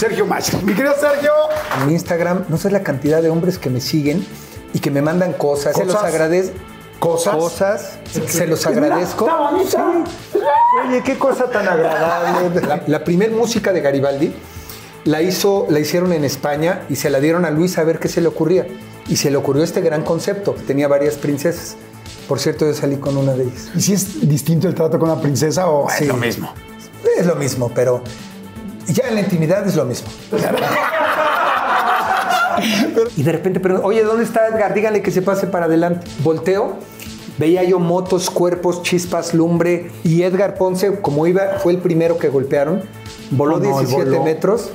Sergio Macho. Mi querido Sergio. En Instagram, no sé la cantidad de hombres que me siguen y que me mandan cosas. Se los agradezco. Cosas. Cosas. Se los Mira, agradezco. está bonita. Oye, qué cosa tan agradable. La, la primer música de Garibaldi la hizo, la hicieron en España y se la dieron a Luis a ver qué se le ocurría. Y se le ocurrió este gran concepto. Tenía varias princesas. Por cierto, yo salí con una de ellas. ¿Y si es distinto el trato con una princesa o Sí. es lo mismo? Es lo mismo, pero ya en la intimidad es lo mismo. y de repente pregunto, oye, ¿dónde está Edgar? Díganle que se pase para adelante. Volteo, veía yo motos, cuerpos, chispas, lumbre. Y Edgar Ponce, como iba, fue el primero que golpearon. Voló Oh, no, 17 voló. metros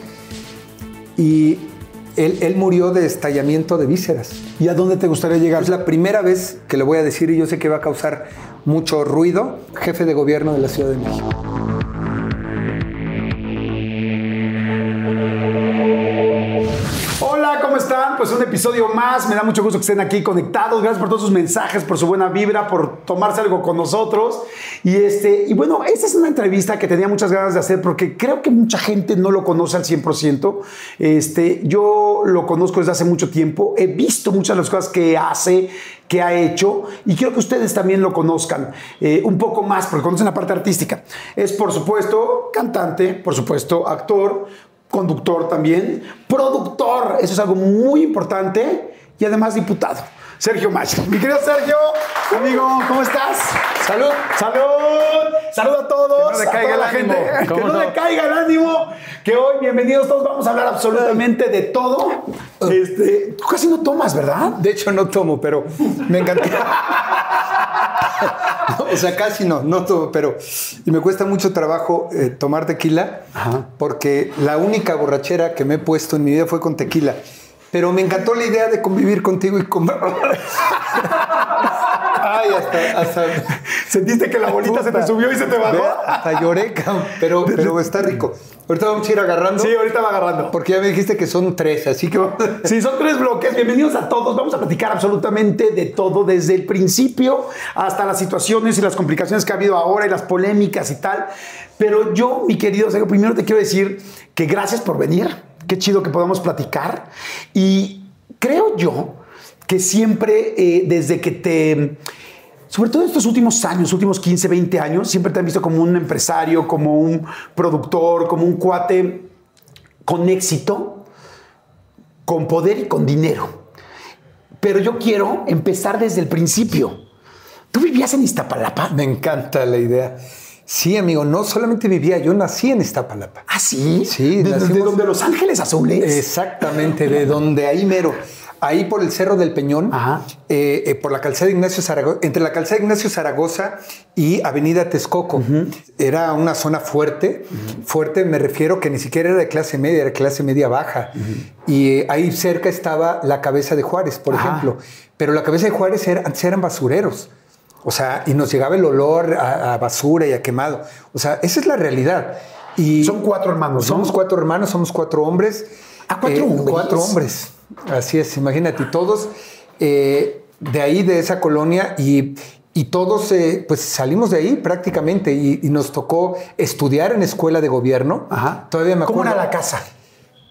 y él, él murió de estallamiento de vísceras. ¿Y a dónde te gustaría llegar? Es la primera vez que lo voy a decir y yo sé que va a causar mucho ruido. Jefe de gobierno de la Ciudad de México. Episodio más. Me da mucho gusto que estén aquí conectados. Gracias por todos sus mensajes, por su buena vibra, por tomarse algo con nosotros. Y este, y bueno, esta es una entrevista que tenía muchas ganas de hacer porque creo que mucha gente no lo conoce al 100%. Este, yo lo conozco desde hace mucho tiempo. He visto muchas de las cosas que hace, que ha hecho y quiero que ustedes también lo conozcan eh, un poco más porque conocen la parte artística. Es por supuesto cantante, por supuesto actor, conductor también, productor, eso es algo muy importante y además diputado. Sergio Macho. Mi querido Sergio, amigo, ¿cómo estás? Salud. Salud. Salud a todos. Que no le caiga la el ánimo. gente. Que ¿Cómo no, no? le caiga el ánimo. Que hoy, bienvenidos todos, vamos a hablar absolutamente de todo. Este, tú casi no tomas, ¿verdad? De hecho, no tomo, pero me encanta. O sea, casi no, no tomo, pero. Y me cuesta mucho trabajo eh, tomar tequila, Ajá. porque la única borrachera que me he puesto en mi vida fue con tequila. Pero me encantó la idea de convivir contigo y con. Ay, hasta. hasta ¿Sentiste que la bolita se te subió y se te bajó? Hasta lloré, pero, pero está rico. Ahorita vamos a ir agarrando. Sí, ahorita va agarrando. Porque ya me dijiste que son tres, así que vamos Sí, son tres bloques. Bienvenidos a todos. Vamos a platicar absolutamente de todo, desde el principio hasta las situaciones y las complicaciones que ha habido ahora y las polémicas y tal. Pero yo, mi querido Sergio, primero te quiero decir que gracias por venir. Qué chido que podamos platicar. Y creo yo que siempre, eh, desde que te sobre todo en estos últimos años, últimos 15, 20 años, siempre te han visto como un empresario, como un productor, como un cuate con éxito, con poder y con dinero. Pero yo quiero empezar desde el principio. ¿Tú vivías en Iztapalapa? Me encanta la idea. Sí, amigo, no solamente vivía, yo nací en Iztapalapa. ¿Ah, sí? Sí, ¿De, donde Los Ángeles Azules? Exactamente, de donde ahí mero. Ahí por el Cerro del Peñón, eh, eh, por la calzada Ignacio Zaragoza, entre la calzada Ignacio Zaragoza y Avenida Texcoco. Era una zona fuerte. Fuerte me refiero que ni siquiera era de clase media, era clase media baja. Y eh, ahí cerca estaba la cabeza de Juárez, por Ajá. ejemplo. Pero la cabeza de Juárez era- antes eran basureros. O sea, y nos llegaba el olor a, a basura y a quemado. O sea, esa es la realidad. Y Son cuatro hermanos, ¿no? Somos cuatro hermanos, somos cuatro hombres. Ah, cuatro hombres. Cuatro hombres. Así es, imagínate. Todos eh, de ahí, de esa colonia, y, y todos eh, pues salimos de ahí prácticamente. Y, y nos tocó estudiar en escuela de gobierno. Ajá. Todavía me ¿Cómo acuerdo. era la casa?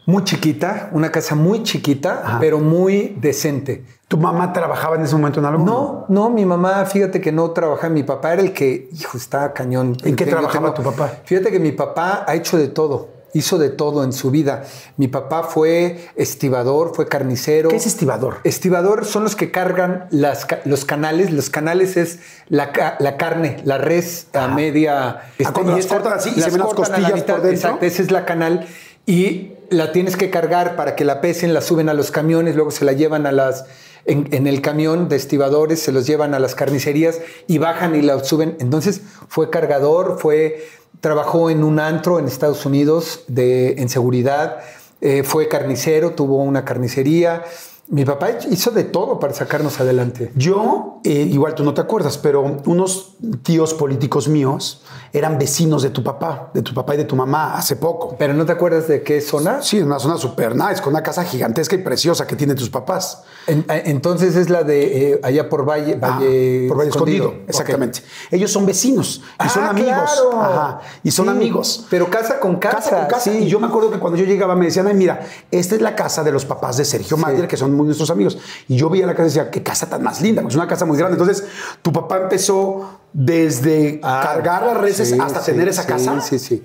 Muy chiquita, una casa muy chiquita, pero muy decente. ¿Tu mamá trabajaba en ese momento en algo? No, no, mi mamá, fíjate que no trabajaba. Mi papá era el que, hijo, estaba cañón. ¿En qué trabajaba tu papá? Fíjate que mi papá ha hecho de todo. Hizo de todo en su vida. Mi papá fue estibador, fue carnicero. ¿Qué es estibador? Estibador son los que cargan las los canales. Los canales es la, ca- la carne, la res a media. este, cuando las cortan así y se ven las a la costillas por dentro. Exacto, esa es la canal. Y la tienes que cargar para que la pesen, la suben a los camiones, luego se la llevan a las. En, el camión de estibadores se los llevan a las carnicerías y bajan y la suben. Entonces fue cargador, fue trabajó en un antro en Estados Unidos de, en seguridad, eh, fue carnicero, tuvo una carnicería. Mi papá hizo de todo para sacarnos adelante. Yo, eh, igual tú no te acuerdas, pero unos tíos políticos míos eran vecinos de tu papá, de tu papá y de tu mamá hace poco. ¿Pero no te acuerdas de qué zona? Sí, una zona super nice, con una casa gigantesca y preciosa que tienen tus papás. En- eh, entonces es la de eh, allá por Valle, Ah, Valle, por Valle Escondido, exactamente. Ellos son vecinos y son Ah, amigos. claro. Ajá, y son Sí, amigos. Pero casa con casa. Casa con casa. sí. Y yo me acuerdo que cuando yo llegaba me decían, ay, mira, esta es la casa de los papás de Sergio Mayer, que son muy nuestros amigos. Y yo veía la casa y decía, qué casa tan más linda, es una casa muy grande. Entonces, tu papá empezó desde Ah, cargar las reses sí, hasta sí, tener esa sí, casa. Sí, sí.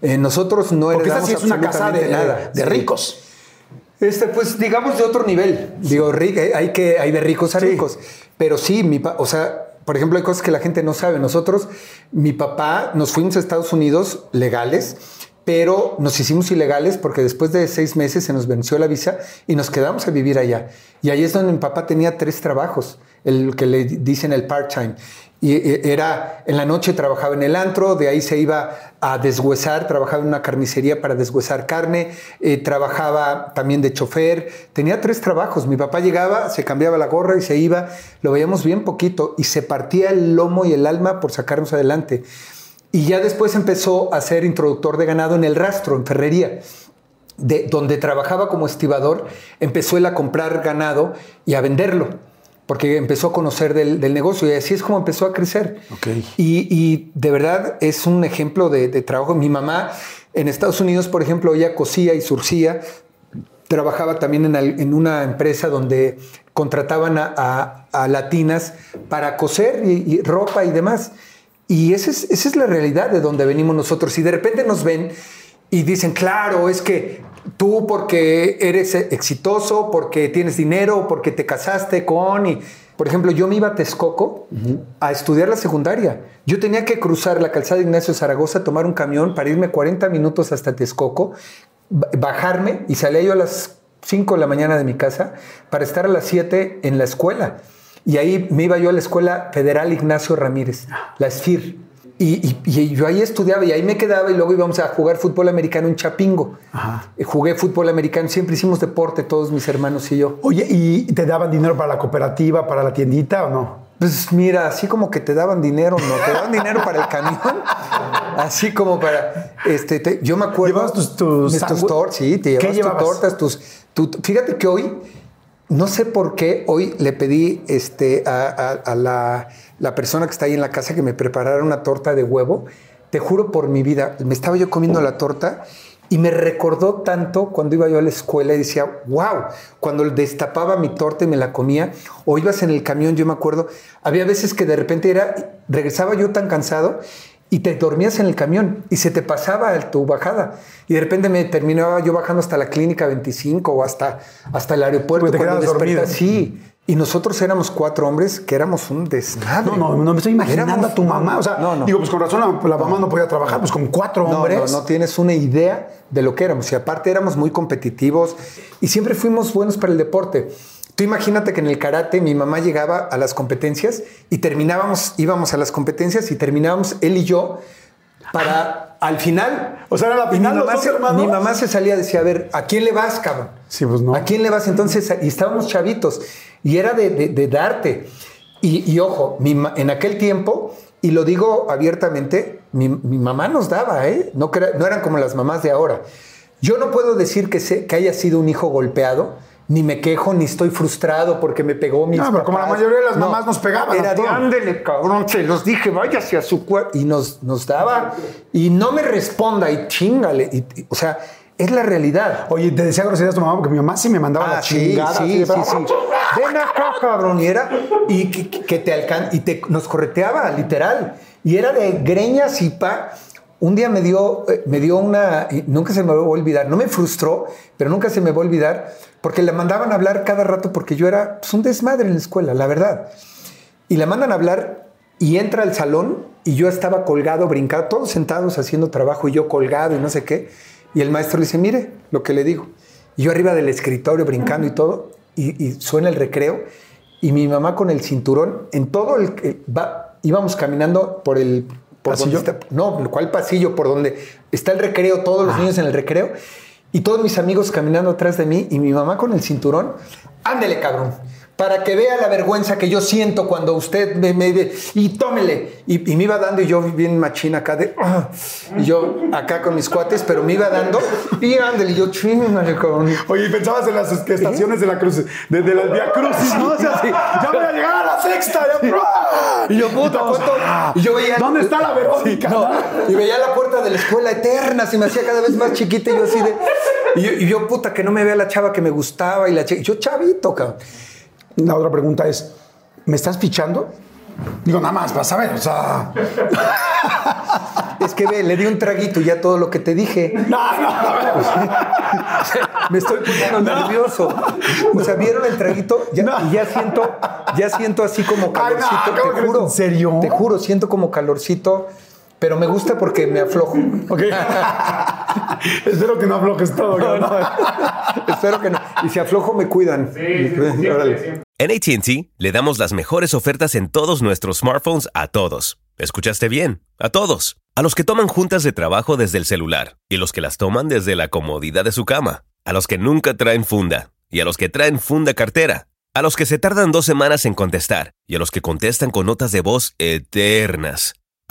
Eh, nosotros no Porque esta sí es una casa de, nada. de ricos. Este, pues digamos de otro nivel. Digo, eh, hay que hay de ricos a ricos. Pero sí, mi o sea, por ejemplo, hay cosas que la gente no sabe. Nosotros, mi papá, nos fuimos a Estados Unidos legales, pero nos hicimos ilegales porque después de seis meses se nos venció la visa y nos quedamos a vivir allá. Y ahí es donde mi papá tenía tres trabajos, el que le dicen el part-time. Y eh, era, en la noche trabajaba en el antro, de ahí se iba a deshuesar, trabajaba en una carnicería para deshuesar carne, eh, trabajaba también de chofer, tenía tres trabajos. Mi papá llegaba, se cambiaba la gorra y se iba, lo veíamos bien poquito y se partía el lomo y el alma por sacarnos adelante. Y ya después empezó a ser introductor de ganado en el rastro, en ferrería. De, donde trabajaba como estibador, empezó él a comprar ganado y a venderlo, porque empezó a conocer del, del negocio y así es como empezó a crecer. Ok. Y, y de verdad es un ejemplo de, de trabajo. Mi mamá en Estados Unidos, por ejemplo, ella cosía y surcía, trabajaba también en, al- en una empresa donde contrataban a, a- a latinas para coser y, y ropa y demás. Y esa es, esa es la realidad de donde venimos nosotros. Y de repente nos ven y dicen, claro, es que tú porque eres exitoso, porque tienes dinero, porque te casaste con... Y, por ejemplo, yo me iba a Texcoco a estudiar la secundaria. Yo tenía que cruzar la calzada Ignacio Zaragoza, tomar un camión para irme 40 minutos hasta Texcoco, ba- bajarme y salía yo a las 5 de la mañana de mi casa para estar a las 7 en la escuela. Y ahí me iba yo a la Escuela Federal Ignacio Ramírez, la SFIR. Y, y- y yo ahí estudiaba y ahí me quedaba y luego íbamos a jugar fútbol americano en Chapingo. Eh, Jugué fútbol americano, siempre hicimos deporte, todos mis hermanos y yo. Oye, ¿y te daban dinero para la cooperativa, para la tiendita o no? Pues mira, así como que te daban dinero, ¿no? Te daban dinero para el camión. Así como para. Este, te- yo me acuerdo. ¿Llevabas tus- tus tus tortas, sí, te ¿Qué llevabas tus llevabas? tortas, tus. tu- fíjate que hoy, no sé por qué, hoy le pedí este, a, la persona que está ahí en la casa que me preparara una torta de huevo. Te juro por mi vida, me estaba yo comiendo la torta y me recordó tanto cuando iba yo a la escuela y decía, wow, cuando destapaba mi torta y me la comía, o ibas en el camión, yo me acuerdo, había veces que de repente era, regresaba yo tan cansado y te dormías en el camión y se te pasaba tu bajada. Y de repente me terminaba yo bajando hasta la clínica 25 o hasta, hasta el aeropuerto. Porque te cuando dormido. Sí. Y nosotros éramos cuatro hombres que éramos un desmadre. No, no, no me estoy imaginando Éramos- a tu mamá. O sea, no, no. digo, pues con razón la, la mamá no podía trabajar, pues con cuatro No, hombres. no, no tienes una idea de lo que éramos. Y aparte éramos muy competitivos y siempre fuimos buenos para el deporte. Tú imagínate que en el karate mi mamá llegaba a las competencias y terminábamos, íbamos a las competencias y terminábamos él y yo para al final. O sea, era la final, mi los mamá, dos se, mi mamá se salía y decía, a ver, ¿a quién le vas, cabrón? Sí, pues no. ¿A quién le vas? Entonces, y estábamos chavitos y era de, de- de darte. Y, y ojo, mi en aquel tiempo, y lo digo abiertamente, mi, mi mamá nos daba, ¿eh? No, no eran como las mamás de ahora. Yo no puedo decir que, que haya sido un hijo golpeado, ni me quejo, ni estoy frustrado porque me pegó mi No, pero como la mayoría de las mamás nos pegaban Era de ándele, cabrón, se los dije, váyase a su cuerpo. Y nos, nos daba, y no me responda, y chingale. Y- y- o sea, Es la realidad. Oye, te decía groserías tu mamá porque mi mamá sí me mandaba la Ah, sí, chingada. sí, sí, "Ah, sí. Ven acá, cabrón. Y era, y que, que te alcan y te nos correteaba, literal. Y era de greñas y pa. Un día me dio, eh, me dio una, nunca se me va a olvidar, no me frustró, pero nunca se me va a olvidar, porque le mandaban a hablar cada rato porque yo era pues, un desmadre en la escuela, la verdad. Y le mandan a hablar y entra al salón y yo estaba colgado, brincado, todos sentados haciendo trabajo y yo colgado y no sé qué. Y el maestro le dice, mire lo que le digo. Y yo arriba del escritorio brincando y todo, y, y suena el recreo, y mi mamá con el cinturón, en todo el- va, íbamos caminando por el... Por donde ¿Pasillo? está- no, ¿cuál pasillo? Por donde está el recreo, todos los niños en el recreo, y todos mis amigos caminando atrás de mí, y mi mamá con el cinturón, ándele cabrón, para que vea la vergüenza que yo siento cuando usted me, y tómele. Y, y me iba dando, y yo bien machina acá de, "Ah", y yo acá con mis cuates, pero me iba dando, y ándele, y yo, cabrón. Oye, y pensabas en las estaciones de la cruz, de, de las Via Crucis, ¿no? O sea, así, ya voy a llegar a la sexta. ya- Y yo, puta, ¿cuánto? Y yo veía. ¿Dónde está la Verónica? No, y veía la puerta de la escuela eterna, se me hacía cada vez más chiquita y yo así de. Y yo, y yo, puta, que no me vea la chava que me gustaba y la chica. Yo, chavito, cabrón. La otra pregunta es, ¿me estás fichando? Digo, nada más, vas a ver, o sea... Es que ve, le di un traguito y ya todo lo que te dije. me estoy poniendo nervioso. O sea, ¿vieron el traguito? Ya, No. Y ya siento, ya siento así como Ay, no, calorcito. ¿cómo te juro. ¿En serio? Te juro, siento como calorcito. Pero me gusta porque me aflojo. Ok. Espero que no aflojes todo. cabrón. Espero que no. Y si aflojo, me cuidan. Órale. En ATT le damos las mejores ofertas en todos nuestros smartphones a todos. ¿Escuchaste bien? A todos. A los que toman juntas de trabajo desde el celular y los que las toman desde la comodidad de su cama. A los que nunca traen funda y a los que traen funda cartera. A los que se tardan dos semanas en contestar y a los que contestan con notas de voz eternas.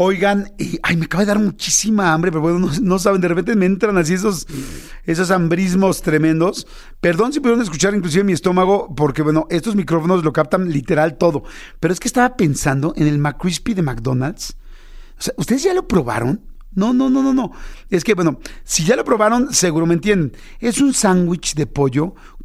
Oigan, y, ay, me acaba de dar muchísima hambre, pero bueno, no, saben, de repente me entran así esos, esos hambrismos tremendos. Perdón si pudieron escuchar inclusive mi estómago, porque bueno, estos micrófonos lo captan literal todo. Pero es que estaba pensando en el McCrispy de McDonald's. O sea, ¿ustedes ya lo probaron? No, no, no, no, no. Es que, bueno, si ya lo probaron, seguro me entienden. Es un sándwich de pollo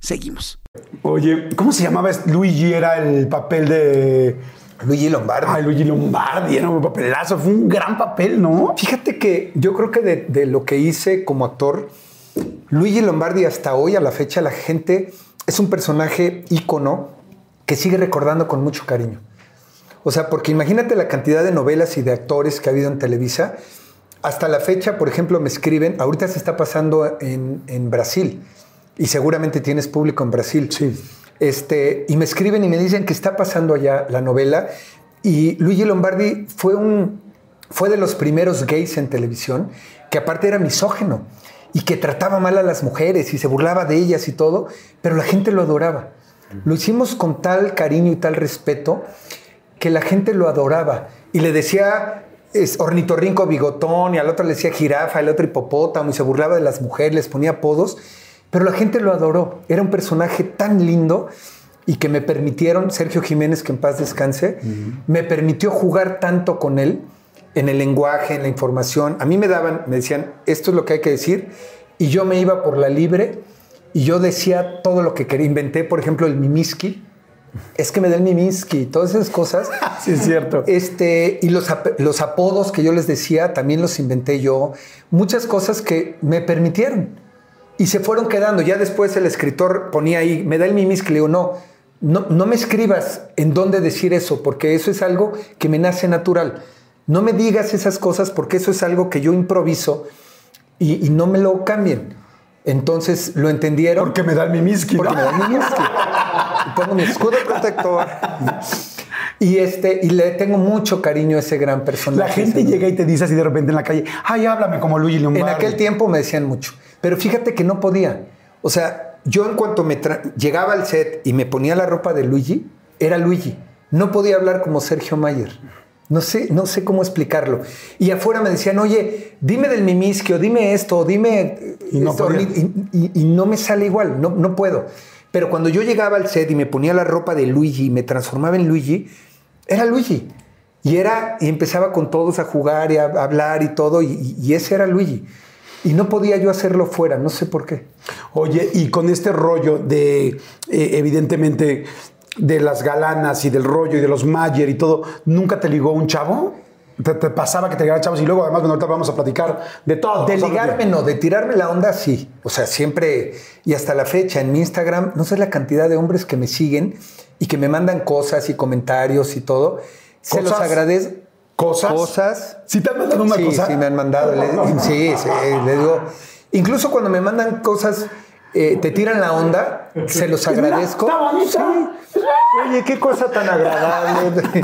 Seguimos. Oye, ¿cómo se llamaba? Luigi era el papel de. Luigi Lombardi. Ay, Luigi Lombardi, era un papelazo, fue un gran papel, ¿no? Fíjate que yo creo que de, de lo que hice como actor, Luigi Lombardi hasta hoy a la fecha la gente es un personaje ícono que sigue recordando con mucho cariño. O sea, porque imagínate la cantidad de novelas y de actores que ha habido en Televisa. Hasta la fecha, por ejemplo, me escriben, ahorita se está pasando en, en Brasil y seguramente tienes público en Brasil. Sí. Este, y me escriben y me dicen que está pasando allá la novela. Y Luigi Lombardi fue, un, fue de los primeros gays en televisión, que aparte era misógeno y que trataba mal a las mujeres y se burlaba de ellas y todo, pero la gente lo adoraba. Lo hicimos con tal cariño y tal respeto que la gente lo adoraba y le decía es ornitorrinco bigotón y al otro le decía jirafa, al otro hipopótamo y se burlaba de las mujeres, les ponía apodos, pero la gente lo adoró. Era un personaje tan lindo y que me permitieron, Sergio Jiménez, que en paz descanse, me permitió jugar tanto con él en el lenguaje, en la información. A mí me daban, me decían, esto es lo que hay que decir y yo me iba por la libre y yo decía todo lo que quería. Inventé, por ejemplo, el mimiski. Es que me da el mimiski, todas esas cosas. Sí, es cierto. Este, y los, ap- los apodos que yo les decía también los inventé yo. Muchas cosas que me permitieron. Y se fueron quedando. Ya después el escritor ponía ahí, me da el mimiski. Le digo, no, no, no me escribas en dónde decir eso, porque eso es algo que me nace natural. no me digas esas cosas porque eso es algo que yo improviso y, y no me lo cambien. Entonces lo entendieron. Porque me da el mimiski. Porque me da el mimiski. Pongo mi escudo protector. Y, este, y le tengo mucho cariño a ese gran personaje. La gente llega y te dice así de repente en la calle, ay, háblame como Luigi En Lombardi. aquel tiempo me decían mucho. Pero fíjate que no podía. O sea, yo en cuanto me llegaba al set y me ponía la ropa de Luigi, era Luigi. No podía hablar como Sergio Mayer. No sé, no sé cómo explicarlo. Y afuera me decían, oye, dime del mimisquio, dime esto, dime... Y no esto", y, y- y no me sale igual, no, no puedo. Pero cuando yo llegaba al set y me ponía la ropa de Luigi y me transformaba en Luigi, era Luigi. Y, era, y empezaba con todos a jugar y a hablar y todo, y ese era Luigi. Y no podía yo hacerlo fuera, no sé por qué. Oye, y con este rollo de, eh, evidentemente, de las galanas y del rollo y de los Mayer y todo, ¿nunca te ligó un chavo? ¿Te, te pasaba que te ligaran chavos? Y luego, además, bueno, ahorita vamos a platicar de todo. De ligarme no, de tirarme la onda sí. O sea, siempre y hasta la fecha en mi Instagram, no sé la cantidad de hombres que me siguen y que me mandan cosas y comentarios y todo. Se los agradezco. ¿Cosas? Cosas. ¿Sí te han mandado una sí, cosa? Sí, me han mandado. Le- sí, sí, le digo. Incluso cuando me mandan cosas, eh, te tiran la onda, se los Mira, agradezco. está. Sí. Oye, qué cosa tan agradable.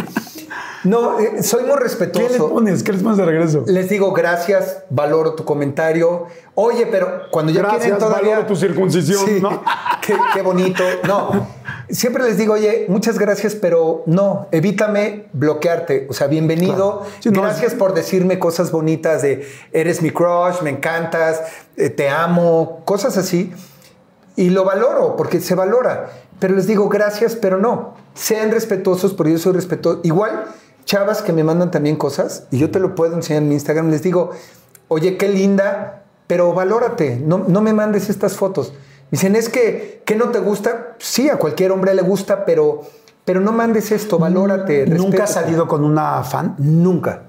No, eh, soy muy ¿Qué le respetuoso. pones? ¿Qué les pones de regreso? Les digo gracias, valoro tu comentario. Oye, pero cuando ya Gracias, quieren todavía... valoro tu circuncisión, Sí, ¿no? Qué, qué bonito. No, siempre les digo, oye, muchas gracias, pero no, evítame bloquearte. O sea, bienvenido. Claro. Sí, gracias por decirme cosas bonitas de eres mi crush, me encantas, eh, te amo, cosas así. Y lo valoro, porque se valora. Pero les digo gracias, pero no. Sean respetuosos, porque yo soy respetuoso. Igual, chavas que me mandan también cosas, y yo te lo puedo enseñar en mi Instagram, les digo, oye, qué linda, pero valórate, no, no me mandes estas fotos. Dicen, es que, ¿qué no te gusta? Sí, a cualquier hombre le gusta, pero, pero no mandes esto, valórate. ¿Nunca has salido con una fan? Nunca.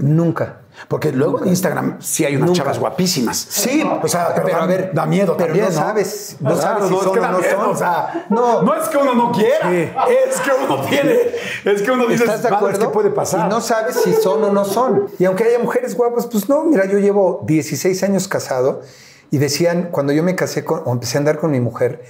Nunca. Porque luego en Instagram sí hay unas Nunca. chavas guapísimas. Sí, o sea, pero, pero da, a ver, da miedo pero también, no sabes, no sabes si es son que o no miedo, son. O sea, No. no, es que uno no quiera, Sí. es que uno tiene, es que uno dice, ¿Estás de "Madres, acuerdo? ¿qué puede pasar? Y no sabes si son o no son. Y aunque haya mujeres guapas, pues no. Mira, yo llevo 16 años casado y decían, cuando yo me casé con, o empecé a andar con mi mujer,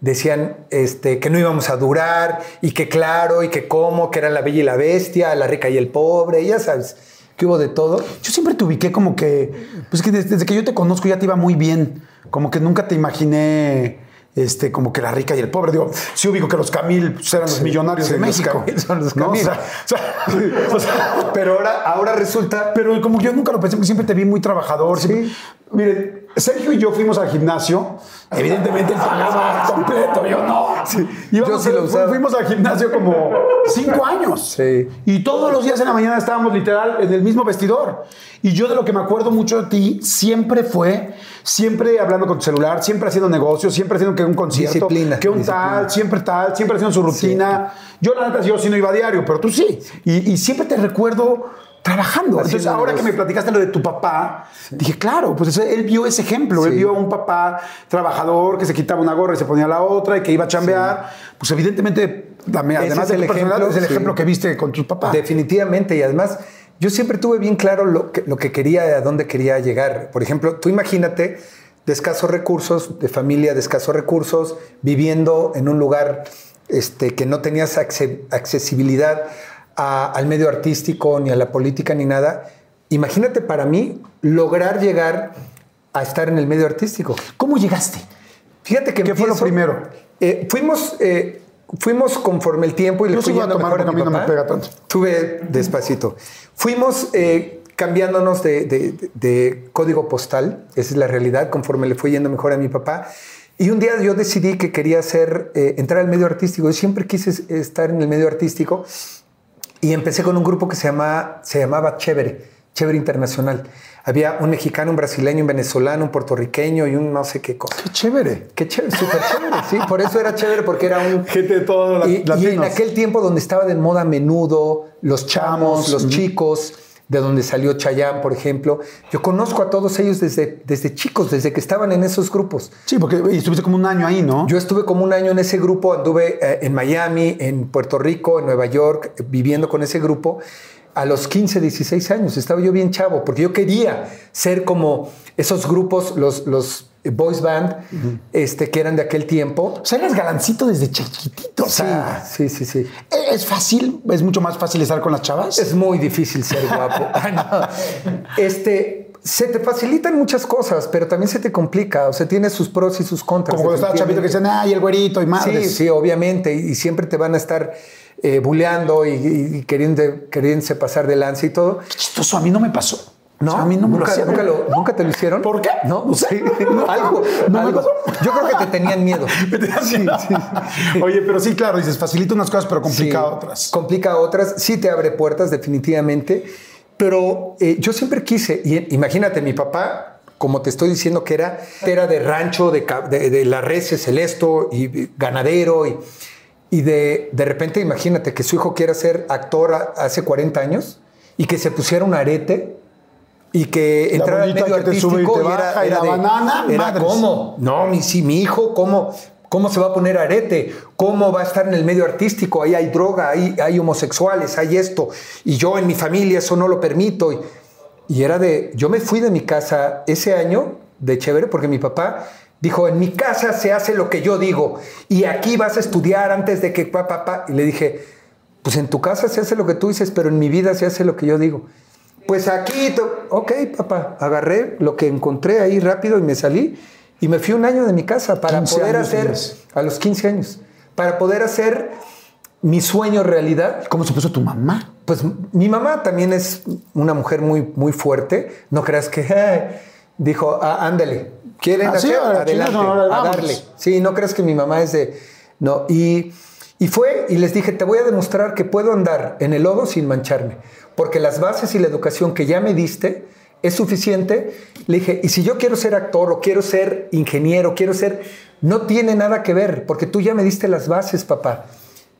decían este, que no íbamos a durar y que claro y que cómo, que era la bella y la bestia, la rica y el pobre, ya sabes, que hubo de todo. Yo siempre te ubiqué como que, pues que desde, desde que yo te conozco ya te iba muy bien. Como que nunca te imaginé, este, como que la rica y el pobre. Digo, sí ubico que los Camil pues, eran los millonarios sí, de los México. Camil son los ¿no? Camil. O sea, o sea, o sea, Pero ahora, ahora resulta... pero como yo nunca lo pensé, porque siempre te vi muy trabajador. siempre- Miren, Sergio y yo fuimos al gimnasio. Evidentemente él pagaba completo, yo no. Íbamos- yo sí lo usaba. fuimos al gimnasio como cinco años. Sí. Y todos los días en la mañana estábamos literal en el mismo vestidor. Y yo de lo que me acuerdo mucho de ti siempre fue, siempre hablando con tu celular, siempre haciendo negocios, siempre haciendo que un concierto, Disciplina, que un disciplina. tal, siempre tal, siempre haciendo su rutina. Yo la neta, yo sí no iba a diario, pero tú sí. Y, y siempre te recuerdo trabajando. Entonces, ahora que me platicaste lo de tu papá, dije, claro, pues él vio ese ejemplo. Él vio a un papá trabajador que se quitaba una gorra y se ponía la otra y que iba a chambear. Pues evidentemente, además es de el tu personalidad, ejemplo, es el ejemplo que viste con tus papás. Definitivamente, y además yo siempre tuve bien claro lo que, lo que quería, a dónde quería llegar. Por ejemplo, tú imagínate de escasos recursos, de familia de escasos recursos, viviendo en un lugar este, que no tenías acce- accesibilidad a- al medio artístico, ni a la política, ni nada. Imagínate para mí lograr llegar a estar en el medio artístico. ¿Cómo llegaste? Fíjate que ¿Qué fue lo empiezo- primero? Eh, fuimos, eh, fuimos conforme el tiempo y le Yo fui yendo tomar mejor a mi mí no me papá. pega tanto. Tuve despacito. Fuimos eh, cambiándonos de, de- de código postal, esa es la realidad, conforme le fue yendo mejor a mi papá. Y un día yo decidí que quería hacer, eh, entrar al medio artístico. Yo siempre quise estar en el medio artístico y empecé con un grupo que se, llama, se llamaba Chévere, Chévere Internacional. Había un mexicano, un brasileño, un venezolano, un puertorriqueño y un no sé qué cosa. Qué chévere. Qué chévere, súper chévere, sí. Por eso era chévere, porque era un... Gente de todos y, y en aquel tiempo donde estaba de moda menudo, los chamos, los chicos, de donde salió Chayán, por ejemplo. Yo conozco a todos ellos desde, desde chicos, desde que estaban en esos grupos. Sí, porque y estuviste como un año ahí, ¿no? Yo estuve como un año en ese grupo, anduve eh, en Miami, en Puerto Rico, en Nueva York, eh, viviendo con ese grupo. a los 15, 16 años. Estaba yo bien chavo, porque yo quería ser como esos grupos, los, los boys band, este, que eran de aquel tiempo. O sea, eres galancito desde chiquitito. O sea, sí, sí, sí. ¿Es fácil? ¿Es mucho más fácil estar con las chavas? Es muy difícil ser guapo. Ah. Este, se te facilitan muchas cosas, pero también se te complica. O sea, tiene sus pros y sus contras. Como cuando estaba chavito que dicen, ay, el güerito y madres. Sí, sí, obviamente. Y siempre te van a estar eh, buleando y, y queriendo, queriéndose pasar de lanza y todo. Qué chistoso, a mí no me pasó. No, O sea, a mí no me nunca, lo hacían. nunca, lo- ¿Nunca te lo hicieron? ¿Por qué? No, No sé. sí. No, algo. no me algo. Yo creo que te tenían miedo. Oye, pero sí, claro, dices, facilita unas cosas, pero complica Sí, otras. Complica otras, sí te abre puertas definitivamente, pero eh, yo siempre quise, y imagínate, mi papá, como te estoy diciendo que era, era de rancho, de, de, de las reses, el esto, y, y ganadero, y, y de, de repente imagínate que su hijo quiera ser actor a- hace 40 años y que se pusiera un arete y que al bolita medio que te sube y te baja, y la banana, era madres. ¿cómo? No, mi, sí, mi hijo, ¿cómo, ¿cómo se va a poner arete? ¿Cómo va a estar en el medio artístico? Ahí hay droga, ahí hay homosexuales, hay esto. Y yo en mi familia eso no lo permito. Y, y era de, yo me fui de mi casa ese año de chévere porque mi papá dijo, en mi casa se hace lo que yo digo y aquí vas a estudiar antes de que papá, papá. Y le dije, pues en tu casa se hace lo que tú dices, pero en mi vida se hace lo que yo digo. Pues aquí, ok, papá, agarré lo que encontré ahí rápido y me salí y me fui un año de mi casa para 15 poder años hacer, a los 15 años, para poder hacer mi sueño realidad. ¿Cómo se puso tu mamá? Pues mi mamá también es una mujer muy, muy fuerte. No creas que "Ay", dijo, "Ah, ándale, quieren Ah, hacer, adelante, a vamos". darle. Sí, no creas que mi mamá es de, no. Y, y fue y les dije, te voy a demostrar que puedo andar en el lodo sin mancharme, porque las bases y la educación que ya me diste es suficiente. Le dije, y si yo quiero ser actor o quiero ser ingeniero, quiero ser, no tiene nada que ver, porque tú ya me diste las bases, papá.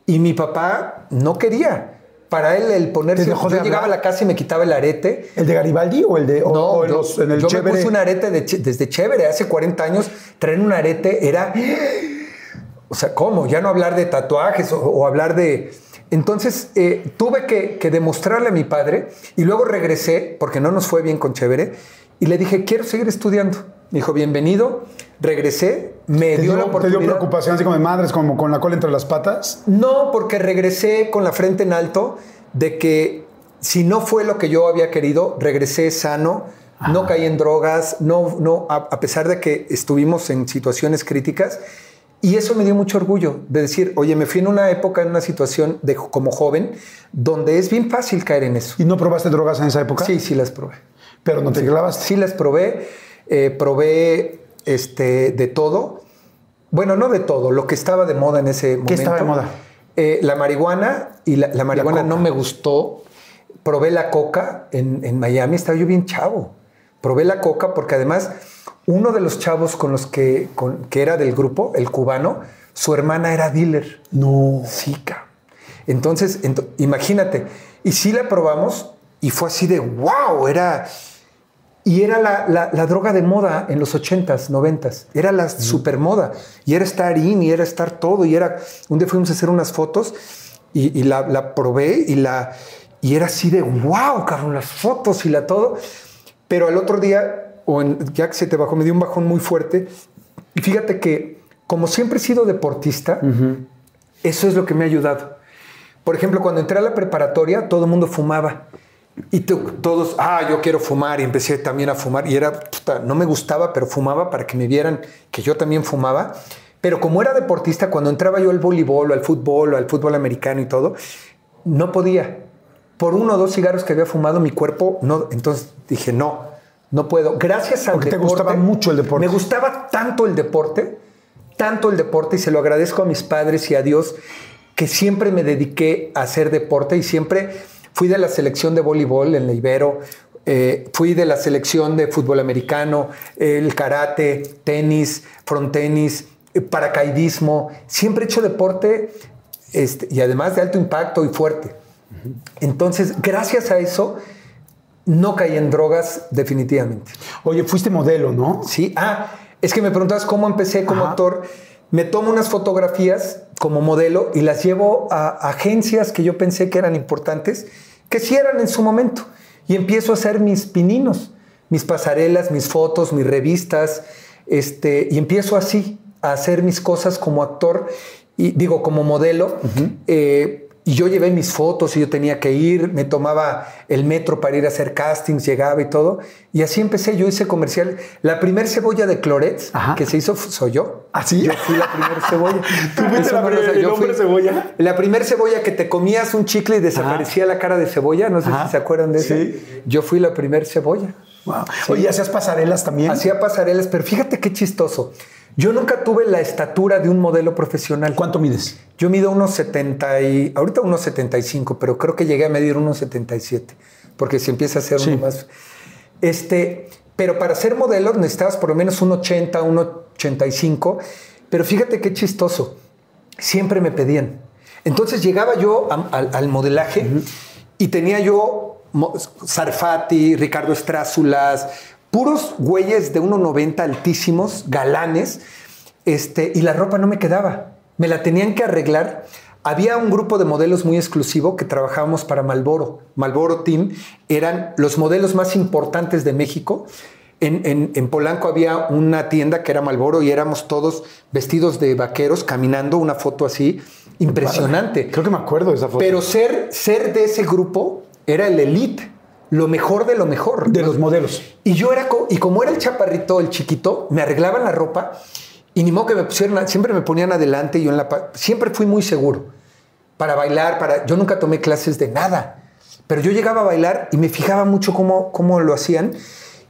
Y mi papá no quería. Para él el ponerse, ¿Te dejó yo de llegaba a la casa y me quitaba el arete. ¿El de Garibaldi o el de o- No, o yo, los- en el yo me puse un arete de desde chévere. Hace 40 años traer un arete era... O sea, ¿cómo? Ya no hablar de tatuajes o, o hablar de... Entonces eh, tuve que, que demostrarle a mi padre y luego regresé, porque no nos fue bien con chévere, y le dije, quiero seguir estudiando. Me dijo, bienvenido. Regresé, me ¿Te dio, dio, la te oportunidad. dio preocupación así como de madres, como con la cola entre las patas? No, porque regresé con la frente en alto de que si no fue lo que yo había querido, regresé sano, no caí en drogas, no, no, a, a pesar de que estuvimos en situaciones críticas. Y eso me dio mucho orgullo de decir, oye, me fui en una época, en una situación de, como joven, donde es bien fácil caer en eso. ¿Y no probaste drogas en esa época? Sí, sí las probé. Pero no te clavaste. Sí las probé, eh, probé este, de todo. Bueno, no de todo, lo que estaba de moda en ese momento. estaba de moda? Eh, la marihuana y la, la marihuana no me gustó. Probé la coca en, en Miami, estaba yo bien chavo. Probé la coca porque además uno de los chavos con los que, con- que era del grupo, el cubano, su hermana era dealer. No. Sí, cabrón. Entonces, ento- imagínate. Y sí la probamos y fue así de wow, era. Y era la, la- la droga de moda en los 80s, 90s. Era la super moda. Y era estar in, y era estar todo. Y era. Un día fuimos a hacer unas fotos y, y la, la probé y la. Y era así de wow, cabrón, las fotos y la todo. Pero al otro día, o en- ya que se te bajó, me dio un bajón muy fuerte. Y fíjate que, como siempre he sido deportista, eso es lo que me ha ayudado. Por ejemplo, cuando entré a la preparatoria, todo el mundo fumaba. Y to- todos, ah, yo quiero fumar. Y empecé también a fumar. Y era, puta, no me gustaba, pero fumaba para que me vieran que yo también fumaba. Pero como era deportista, cuando entraba yo al voleibol o al fútbol o al fútbol americano y todo, no podía. Por uno o dos cigarros que había fumado, mi cuerpo no. Entonces dije, no, no puedo. Gracias al Porque te deporte. gustaba mucho el deporte. Me gustaba tanto el deporte, tanto el deporte, y se lo agradezco a mis padres y a Dios, que siempre me dediqué a hacer deporte y siempre fui de la selección de voleibol en la Ibero, eh, fui de la selección de fútbol americano, el karate, tenis, frontenis, eh, paracaidismo. Siempre he hecho deporte este, y además de alto impacto y fuerte. Entonces, gracias a eso, no caí en drogas definitivamente. Oye, fuiste modelo, ¿no? Sí, ah, es que me preguntabas cómo empecé como Ajá. actor. Me tomo unas fotografías como modelo y las llevo a agencias que yo pensé que eran importantes que sí eran en su momento. Y empiezo a hacer mis pininos, mis pasarelas, mis fotos, mis revistas, este, y empiezo así a hacer mis cosas como actor y digo como modelo. eh, y yo llevé mis fotos y yo tenía que ir, me tomaba el metro para ir a hacer castings, llegaba y todo. Y así empecé, yo hice comercial. La primer cebolla de Clorets Ajá. que se hizo soy yo. ¿Ah, sí? Yo fui la primera cebolla. ¿Tú fuiste la no lo primer- sé, el yo hombre fui- cebolla? La primer cebolla que te comías un chicle y desaparecía la cara de cebolla. No sé Ajá. si se acuerdan de eso. Sí. Yo fui la primer cebolla. Wow. Oye, ¿hacías pasarelas también? Hacía pasarelas, pero fíjate qué chistoso. Yo nunca tuve la estatura de un modelo profesional. ¿Cuánto mides? Yo mido unos 70 y ahorita unos 75, pero creo que llegué a medir unos 77, porque si empieza a ser Sí. uno más. Este, pero para ser modelo necesitabas por lo menos un 80, un 85, pero fíjate qué chistoso. Siempre me pedían. Entonces llegaba yo a- al, al modelaje y tenía yo Sarfati, Ricardo Estrázulas, puros güeyes de 1,90 altísimos, galanes, este, y la ropa no me quedaba. Me la tenían que arreglar. Había un grupo de modelos muy exclusivo que trabajábamos para Malboro. Malboro Team eran los modelos más importantes de México. En, en- en Polanco había una tienda que era Malboro y éramos todos vestidos de vaqueros caminando, una foto así impresionante. Creo que me acuerdo de esa foto. Pero ser, ser de ese grupo era el elite, lo mejor de lo mejor. de los modelos. Y yo era, co- y como era el chaparrito, el chiquito, me arreglaban la ropa y ni modo que me pusieran, siempre me ponían adelante y yo en la, siempre fui muy seguro para bailar, para, yo nunca tomé clases de nada, pero yo llegaba a bailar y me fijaba mucho cómo, cómo lo hacían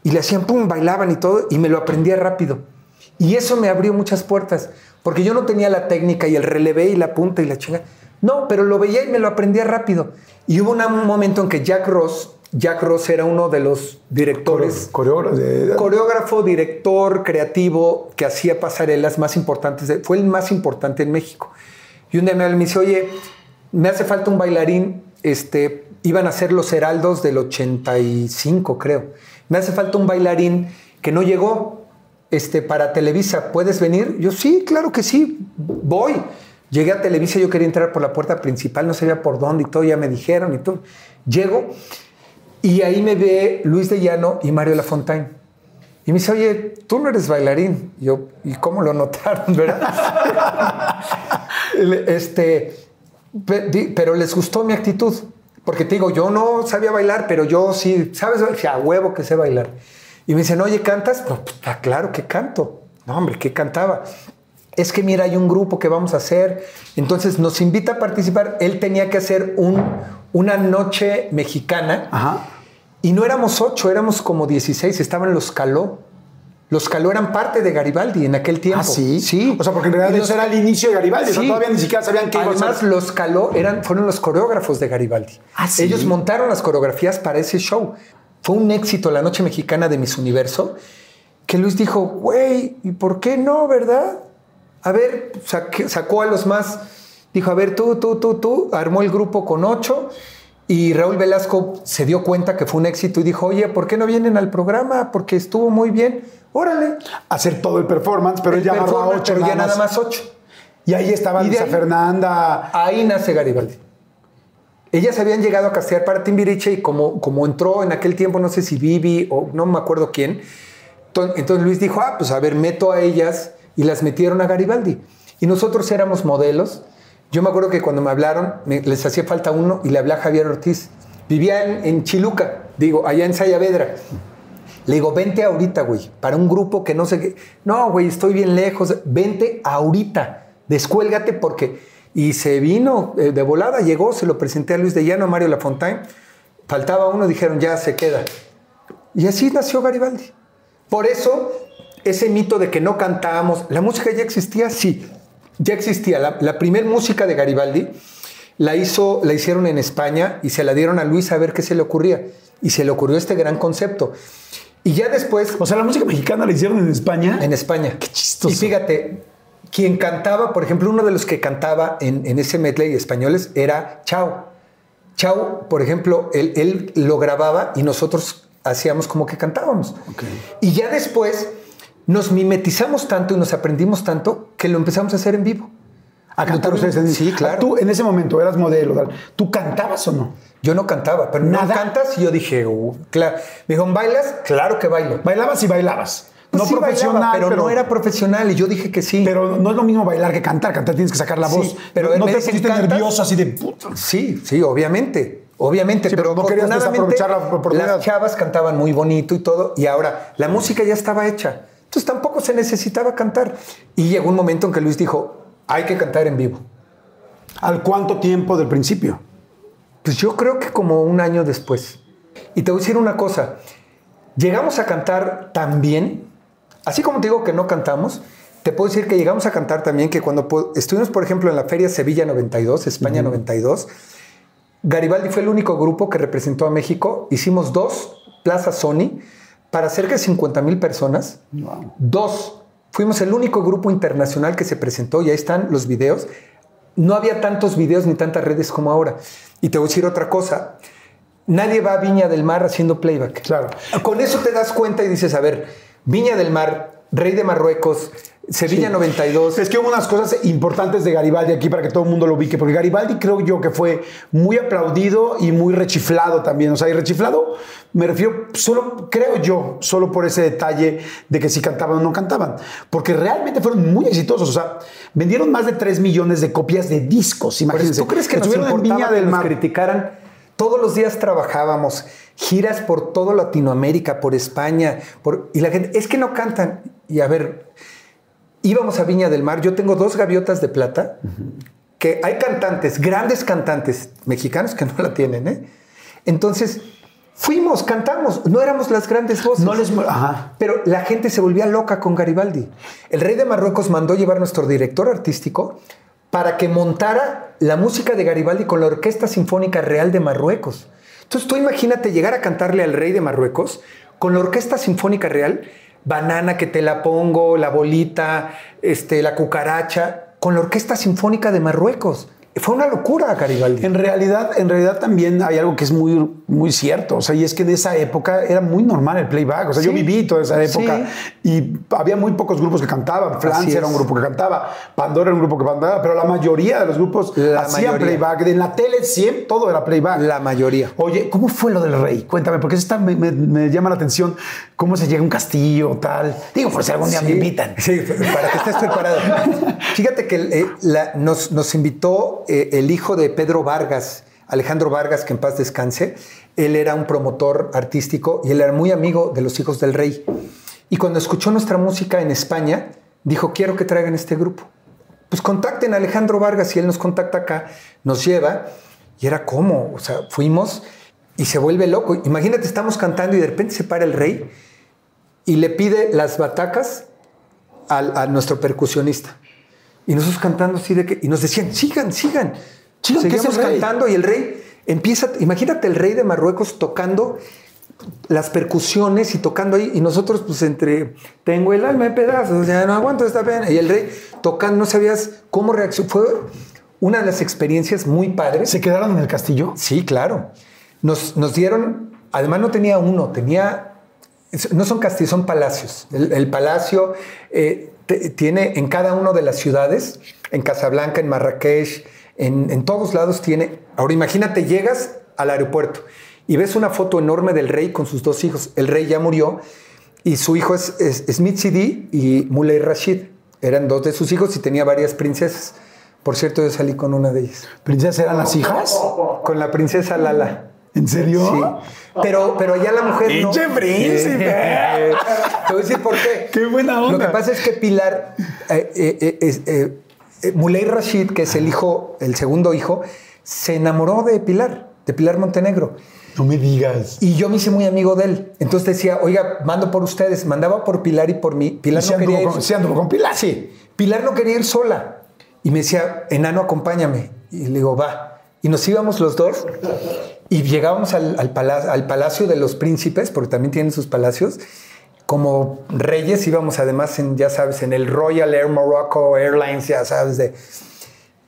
y le hacían, pum, bailaban y todo y me lo aprendía rápido. Y eso me abrió muchas puertas, porque yo no tenía la técnica y el relevé y la punta y la chinga. No, pero lo veía y me lo aprendía rápido. Y hubo un momento en que Jack Ross, Jack Ross era uno de los directores Coreógrafo. de- coreógrafo, director, creativo, que hacía pasarelas más importantes. de- fue el más importante en México. Y un día me dice, oye, me hace falta un bailarín. Este, iban a ser los Heraldos del 85, creo. Me hace falta un bailarín que no llegó este, para Televisa. ¿Puedes venir? Yo, sí, claro que sí, voy. Llegué a Televisa, yo quería entrar por la puerta principal, no sabía por dónde y todo, ya me dijeron y todo. Llego y ahí me ve Luis de Llano y Mario Lafontaine. Y me dice, oye, tú no eres bailarín. Yo, ¿y cómo lo notaron, verdad? Este, pero les gustó mi actitud. Porque te digo, yo no sabía bailar, pero yo sí, ¿sabes? A huevo que sé bailar. Y me dicen, oye, ¿cantas? Pues, claro que canto. No, hombre, ¿qué cantaba? Es que mira, hay un grupo que vamos a hacer. Entonces nos invita a participar. Él tenía que hacer un, una noche mexicana. Ajá. Y no éramos ocho, éramos como 16, estaban los Caló. Los Caló eran parte de Garibaldi en aquel tiempo. Ah, sí. Sí. O sea, porque en realidad eso era el inicio de Garibaldi. o sea, Sí. todavía ni siquiera sabían qué iba a Además, los Caló eran, fueron los coreógrafos de Garibaldi. Ah, ¿sí? Ellos montaron las coreografías para ese show. Fue un éxito la noche mexicana de Miss Universo, que Luis dijo, güey, ¿y por qué no, verdad? A ver, saque- sacó a los más, dijo, a ver, tú, tú, tú, tú, armó el grupo con ocho y Raúl Velasco se dio cuenta que fue un éxito y dijo, oye, ¿por qué no vienen al programa? Porque estuvo muy bien. Órale. Hacer todo el performance, pero El ya agarró a ocho pero ya nada nada más. ocho. Y ahí estaba Y Luisa ahí- Fernanda. Ahí nace Garibaldi. Ellas habían llegado a castear para Timbiriche y como, como entró en aquel tiempo, no sé si Vivi o no me acuerdo quién, to- entonces Luis dijo, ah, pues a ver, meto a ellas y las metieron a Garibaldi. Y nosotros éramos modelos. Yo me acuerdo que cuando me hablaron, les hacía falta uno y le hablé a Javier Ortiz. Vivía en, en Chiluca, digo, allá en Sayavedra. Le digo, vente ahorita, güey, para un grupo que no sé qué. No, güey, estoy bien lejos. Vente ahorita, descuélgate porque... Y se vino eh, de volada, llegó, se lo presenté a Luis de Llano, a Mario Lafontaine. Faltaba uno, dijeron, ya se queda. Y así nació Garibaldi. Por eso, ese mito de que no cantábamos, la música ya existía, sí, ya existía. La, la primer música de Garibaldi la, hizo, la hicieron en España y se la dieron a Luis a ver qué se le ocurría. Y se le ocurrió este gran concepto. Y ya después, O sea, la música mexicana la hicieron en España. en España. Qué chistoso. Y fíjate, quien cantaba, por ejemplo, uno de los que cantaba en, en ese medley españoles era Chao. Chao, por ejemplo, él, él lo grababa y nosotros hacíamos como que cantábamos. Ok. Y ya después nos mimetizamos tanto y nos aprendimos tanto que lo empezamos a hacer en vivo. a cantar ustedes. en- Sí, claro. Tú en ese momento eras modelo. ¿Tú cantabas o no? Yo no cantaba, pero ¿no ¿Nada? cantas? Y yo dije, uh, claro. Me dijo, ¿bailas? Claro que bailo. Bailabas y bailabas. Pues no sí profesional, bailaba, pero, no era profesional y yo dije que sí. Pero no es lo mismo bailar que cantar. Cantar tienes que sacar la Sí, voz. pero no te pusiste nervioso así de puta. Sí, sí, obviamente. Obviamente, Sí, pero pero no querías desaprovechar la oportunidad. Las chavas cantaban muy bonito y todo, y ahora la música ya estaba hecha. Entonces tampoco se necesitaba cantar. Y llegó un momento en que Luis dijo, hay que cantar en vivo. ¿Al cuánto tiempo del principio? Pues yo creo que como un año después. Y te voy a decir una cosa, llegamos a cantar tan bien, así como te digo que no cantamos, te puedo decir que llegamos a cantar también que cuando estuvimos, por ejemplo, en la Feria Sevilla 92, España 92, Garibaldi fue el único grupo que representó a México. Hicimos dos Plaza Sony para cerca de 50 mil personas. Dos. Fuimos el único grupo internacional que se presentó y ahí están los videos. No había tantos videos ni tantas redes como ahora. Y te voy a decir otra cosa. Nadie va a Viña del Mar haciendo playback. Claro. Con eso te das cuenta y dices, a ver, Viña del Mar, Rey de Marruecos, Sevilla Sí. 92. Es que hubo unas cosas importantes de Garibaldi aquí para que todo el mundo lo ubique, porque Garibaldi creo yo que fue muy aplaudido y muy rechiflado también. O sea, y rechiflado me refiero solo, creo yo, solo por ese detalle de que si cantaban o no cantaban, porque realmente fueron muy exitosos. O sea, vendieron más de 3 millones de copias de discos. Imagínense. ¿Tú crees que nos estuvieron en importaba Viña que del nos Mar? criticaran? Todos los días trabajábamos, giras por todo Latinoamérica, por España, por, y la gente, es que no cantan. Y a ver, íbamos a Viña del Mar, yo tengo dos gaviotas de plata, que hay cantantes, grandes cantantes mexicanos que no la tienen, ¿eh? Entonces, fuimos, cantamos, no éramos las grandes voces. No les- ajá. Pero la gente se volvía loca con Garibaldi. El rey de Marruecos mandó llevar a nuestro director artístico para que montara la música de Garibaldi con la Orquesta Sinfónica Real de Marruecos. Entonces tú imagínate llegar a cantarle al rey de Marruecos con la Orquesta Sinfónica Real, Banana que te la pongo, la bolita, este, la cucaracha, con la Orquesta Sinfónica de Marruecos. Fue una locura, Garibaldi. En realidad, en realidad también hay algo que es muy, muy cierto. O sea, y es que en esa época era muy normal el playback. O sea, yo viví toda esa época y había muy pocos grupos que cantaban. Flans era un grupo que cantaba, Pandora era un grupo que cantaba, pero la mayoría de los grupos La hacían mayoría. playback. En la tele siempre todo era playback. La mayoría. Oye, ¿cómo fue lo del rey? Cuéntame, porque eso está- me, me- me llama la atención. ¿Cómo se llega a un castillo tal? Digo, por si algún día me invitan. Sí, para que estés preparado. Fíjate que eh, la- nos, nos invitó eh, el hijo de Pedro Vargas, Alejandro Vargas, que en paz descanse. Él era un promotor artístico y él era muy amigo de los hijos del rey. Y cuando escuchó nuestra música en España, dijo, quiero que traigan este grupo. Pues contacten a Alejandro Vargas y él nos contacta acá, nos lleva. Y era como, o sea, fuimos y se vuelve loco. Imagínate, estamos cantando y de repente se para el rey y le pide las batacas a, nuestro percusionista. Y nosotros cantando así de que... Y nos decían, sigan, sigan. Sigan, que es Seguíamos el rey. cantando y el rey empieza... Imagínate el rey de Marruecos tocando las percusiones y tocando ahí. Y nosotros pues entre... Tengo el alma en pedazos, ya no aguanto esta pena. Y el rey tocando, no sabías cómo reaccionar. Fue una de las experiencias muy padres. ¿Se quedaron en el castillo? Sí, claro. Nos, nos dieron, además no tenía uno, tenía, no son castillos, son palacios. El, el palacio eh, tiene en cada una de las ciudades, en Casablanca, en Marrakech, en, en todos lados tiene. Ahora imagínate, llegas al aeropuerto y ves una foto enorme del rey con sus dos hijos. El rey ya murió y su hijo es, es Smith Sidi y Muley Rashid. Eran dos de sus hijos y tenía varias princesas. Por cierto, yo salí con una de ellas. ¿Princesas eran las hijas? Con la princesa Lala. ¿En serio? Sí. Pero, pero ya la mujer no. ¡Pinche príncipe! Te voy a decir por qué. ¡Qué buena onda! Lo que pasa es que Pilar, eh, eh, eh, Muley Rashid, que es el hijo, el segundo hijo, se enamoró de Pilar, de Pilar Montenegro. No me digas. Y yo me hice muy amigo de él. Entonces decía, oiga, mando por ustedes. Mandaba por Pilar y por mí. Pilar ¿Sí no quería ir. con, sí anduvo con Pilar? Sí. Pilar no quería ir sola. Y me decía, enano, acompáñame. Y le digo, va. Y nos íbamos los dos y llegábamos al, al pala- al palacio de los príncipes, porque también tienen sus palacios. Como reyes íbamos además en, ya sabes, en el Royal Air Morocco Airlines, ya sabes, de...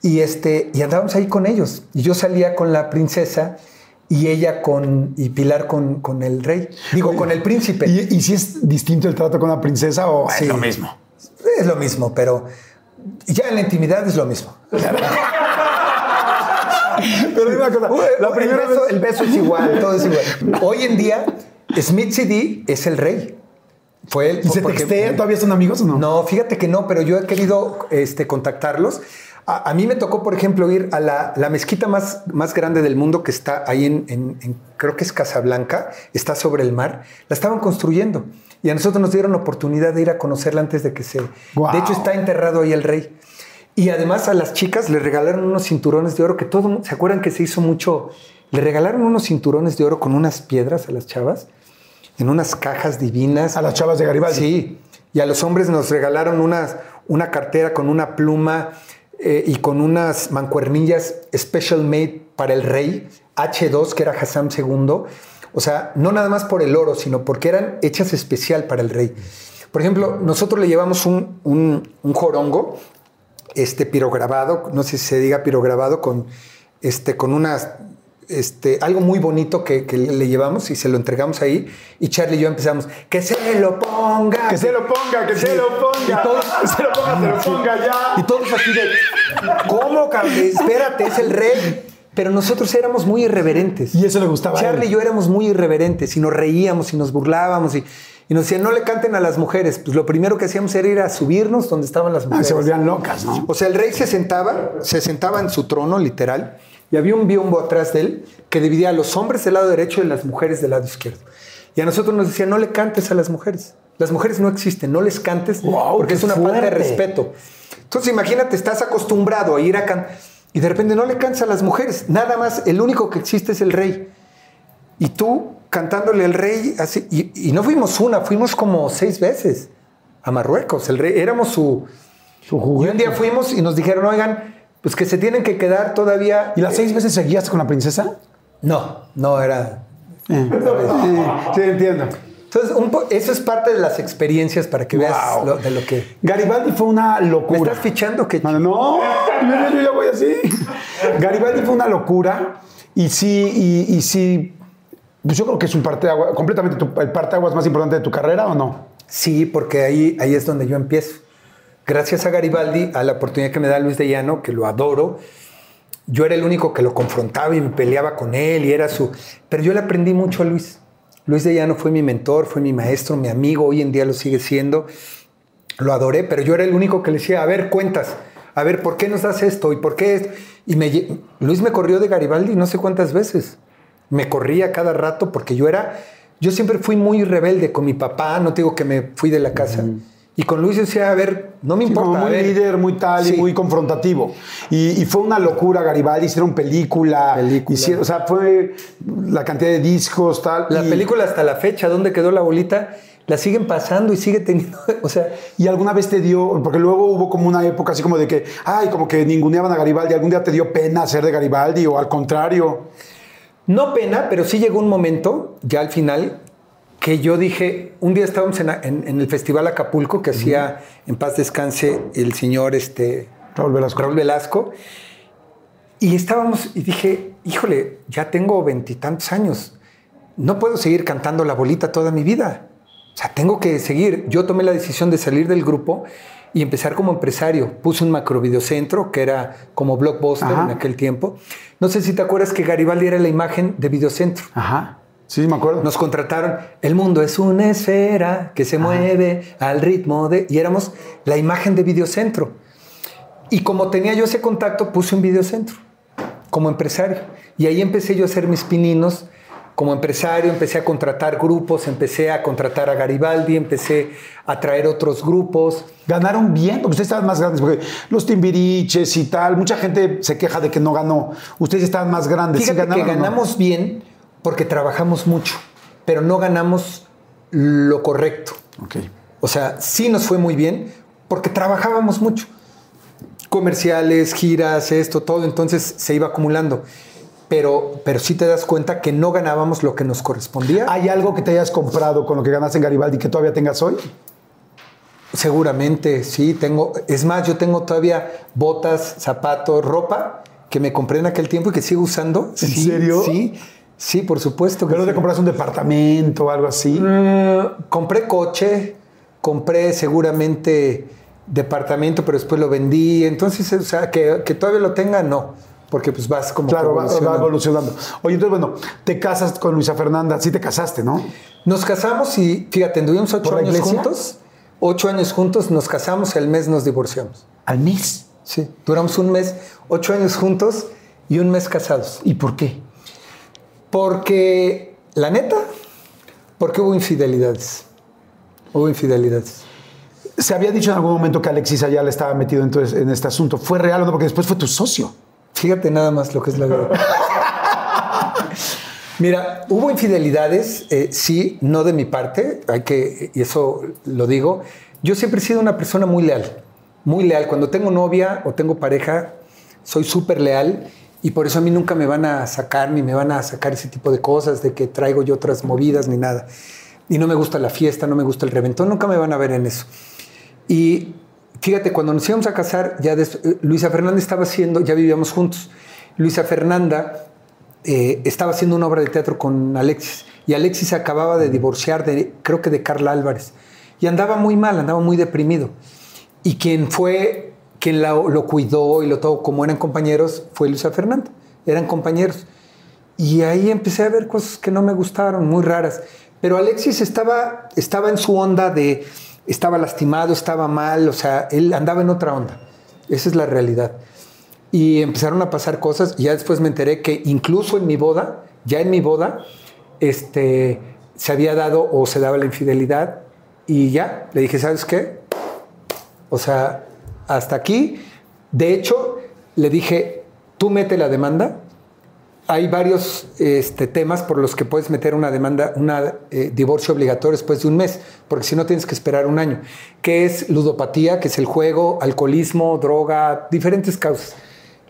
Y, este, y andábamos ahí con ellos. Y yo salía con la princesa y ella con... y Pilar con, con el rey. Digo, Oye, con el príncipe. ¿Y, y si es distinto el trato con la princesa o Sí. es lo mismo? Es lo mismo, pero ya en la intimidad es lo mismo. Pero una cosa. La el, primera beso, vez. el beso es igual, todo es igual. Hoy en día, Smith CD es el rey. Fue él. ¿Y se porque- textean? ¿Todavía son amigos o no? No, fíjate que no, pero yo he querido este, contactarlos. A, a mí me tocó, por ejemplo, ir a la, la mezquita más, más grande del mundo que está ahí en, en- en- creo que es Casablanca, está sobre el mar. La estaban construyendo y a nosotros nos dieron la oportunidad de ir a conocerla antes de que se... Guau. De hecho, está enterrado ahí el rey. Y además a las chicas le regalaron unos cinturones de oro que todo... ¿Se acuerdan que se hizo mucho? Le regalaron unos cinturones de oro con unas piedras a las chavas en unas cajas divinas. A las chavas de Garibaldi. Sí. Y a los hombres nos regalaron unas, una cartera con una pluma eh, y con unas mancuernillas special made para el rey, H2, que era Hassan II. O sea, no nada más por el oro, sino porque eran hechas especial para el rey. Por ejemplo, nosotros le llevamos un, un, un jorongo, este pirograbado, no sé si se diga pirograbado, con, este, con unas este, algo muy bonito que, que le llevamos y se lo entregamos ahí. Y Charlie y yo empezamos, que se lo ponga. Que se lo ponga, que se lo ponga. Y todos, Que se lo ponga, se lo ponga ya. y todos así de, ¿cómo, cabrón? Espérate, es el rey. Pero nosotros éramos muy irreverentes. Y eso le gustaba. Charlie y yo éramos muy irreverentes y nos reíamos y nos burlábamos y, y nos decían, no le canten a las mujeres. Pues lo primero que hacíamos era ir a subirnos donde estaban las Ah, mujeres. se volvían locas, ¿no? O sea, el rey se sentaba, se sentaba en su trono, literal, y había un biombo atrás de él que dividía a los hombres del lado derecho y las mujeres del lado izquierdo. Y a nosotros nos decían, no le cantes a las mujeres. Las mujeres no existen, no les cantes Guau, porque es una falta de fuerte. respeto. Entonces imagínate, estás acostumbrado a ir a cantar y de repente no le cantas a las mujeres. Nada más, el único que existe es el rey. Y tú cantándole al rey así. Y, y no fuimos una, fuimos como seis veces a Marruecos. El rey, éramos su, Su y juguete. un día fuimos y nos dijeron, oigan, pues que se tienen que quedar todavía. ¿Y las seis veces seguías con la princesa? No, no era. Eh, eh, sí, entiendo. Entonces, un eso es parte de las experiencias para que veas lo- de lo que. Garibaldi fue una ¿Me locura. estás fichando? que No, no, yo, yo ya voy así. Garibaldi fue una locura y sí, y, y sí, pues yo creo que es un parte completamente tu, el parteaguas más importante de tu carrera, ¿o no? Sí, porque ahí, ahí es donde yo empiezo. Gracias a Garibaldi, a la oportunidad que me da Luis de Llano, que lo adoro, yo era el único que lo confrontaba y me peleaba con él y era su... Pero yo le aprendí mucho a Luis. Luis de Llano fue mi mentor, fue mi maestro, mi amigo, hoy en día lo sigue siendo. Lo adoré, pero yo era el único que le decía, a ver, cuentas, a ver, ¿por qué nos das esto? ¿Y por qué esto? Y me, Luis me corrió de Garibaldi no sé cuántas veces. Me corría cada rato porque yo era, yo siempre fui muy rebelde con mi papá, no te digo que me fui de la casa. Y con Luis decía, a ver, no me Sí, importa. como muy ver. líder, muy tal Sí. y muy confrontativo. Y, y fue una locura Garibaldi, hicieron película, Película. hicieron, o sea, fue la cantidad de discos, tal. La y- película hasta la fecha, ¿dónde quedó la bolita? La siguen pasando y sigue teniendo, o sea, Y alguna vez te dio, porque luego hubo como una época así como de que, ay, como que ninguneaban a Garibaldi, ¿algún día te dio pena ser de Garibaldi o al contrario? No pena, pero sí llegó un momento, ya al final, que yo dije, un día estábamos en, en- en el Festival Acapulco que hacía en paz descanse el señor este, Raúl Velasco. Raúl Velasco, y estábamos, y dije, híjole, ya tengo veintitantos años, no puedo seguir cantando la bolita toda mi vida. O sea, tengo que seguir. Yo tomé la decisión de salir del grupo y empezar como empresario. Puse un macrovideocentro que era como blockbuster Ajá. en aquel tiempo. No sé si te acuerdas que Garibaldi era la imagen de videocentro. Ajá. Sí, me acuerdo. Nos contrataron. El mundo es una esfera que se mueve al ritmo de. Y éramos la imagen de videocentro. Y como tenía yo ese contacto, puse un videocentro como empresario. Y ahí empecé yo a hacer mis pininos como empresario, empecé a contratar grupos, empecé a contratar a Garibaldi, empecé a traer otros grupos. Ganaron bien, porque ustedes estaban más grandes, porque los timbiriches y tal, mucha gente se queja de que no ganó. Ustedes estaban más grandes. ¿Sí Fíjate que ganaron no? ganamos bien porque trabajamos mucho, pero no ganamos lo correcto. Ok. O sea, sí nos fue muy bien porque trabajábamos mucho. Comerciales, giras, esto, todo, entonces se iba acumulando. Pero, pero sí te das cuenta que no ganábamos lo que nos correspondía. ¿Hay algo que te hayas comprado con lo que ganaste en Garibaldi que todavía tengas hoy? Seguramente, sí, tengo. Es más, yo tengo todavía botas, zapatos, ropa que me compré en aquel tiempo y que sigo usando. ¿En Sí, serio? Sí, sí, por supuesto. que ¿Pero te compras un departamento o algo así? Eh, compré coche, compré seguramente departamento, pero después lo vendí. Entonces, o sea, que, que todavía lo tenga, no. Porque pues vas como Claro, va, va evolucionando. Oye, entonces, bueno, te casas con Luisa Fernanda. Sí te casaste, ¿no? Nos casamos y, fíjate, anduvimos ocho ¿Por la años juntos. Ocho años juntos, nos casamos, el mes nos divorciamos. Al mes. Sí, duramos un mes, ocho años juntos y un mes casados. ¿Y por qué? Porque, la neta, porque hubo infidelidades. Hubo infidelidades. Se había dicho en algún momento que Alexis Ayala estaba metido entonces en este asunto. ¿Fue real o no? Porque después fue tu socio. Fíjate nada más lo que es la vida. Mira, hubo infidelidades, eh, sí, no de mi parte, hay que, y eso lo digo. Yo siempre he sido una persona muy leal, muy leal. Cuando tengo novia o tengo pareja, soy súper leal y por eso a mí nunca me van a sacar ni me van a sacar ese tipo de cosas de que traigo yo otras movidas ni nada. Y no me gusta la fiesta, no me gusta el reventón, nunca me van a ver en eso. Y fíjate, cuando nos íbamos a casar, ya eh, Luisa Fernanda estaba haciendo, ya vivíamos juntos. Luisa Fernanda eh, estaba haciendo una obra de teatro con Alexis y Alexis acababa de divorciar de, creo que de Carla Álvarez. Y andaba muy mal, andaba muy deprimido. Y quien fue, quien lo cuidó y lo todo, como eran compañeros, fue Luisa Fernanda. Eran compañeros. Y ahí empecé a ver cosas que no me gustaron, muy raras. Pero Alexis estaba, estaba en su onda de, estaba lastimado, estaba mal, o sea, él andaba en otra onda. Esa es la realidad. Y empezaron a pasar cosas y ya después me enteré que incluso en mi boda, ya en mi boda, este, se había dado o se daba la infidelidad y ya, le dije, ¿sabes qué? O sea, hasta aquí. De hecho, le dije, tú mete la demanda. Hay varios este, temas por los que puedes meter una demanda, un divorcio obligatorio después de un mes, porque si no tienes que esperar un año, que es ludopatía, que es el juego, alcoholismo, droga, diferentes causas.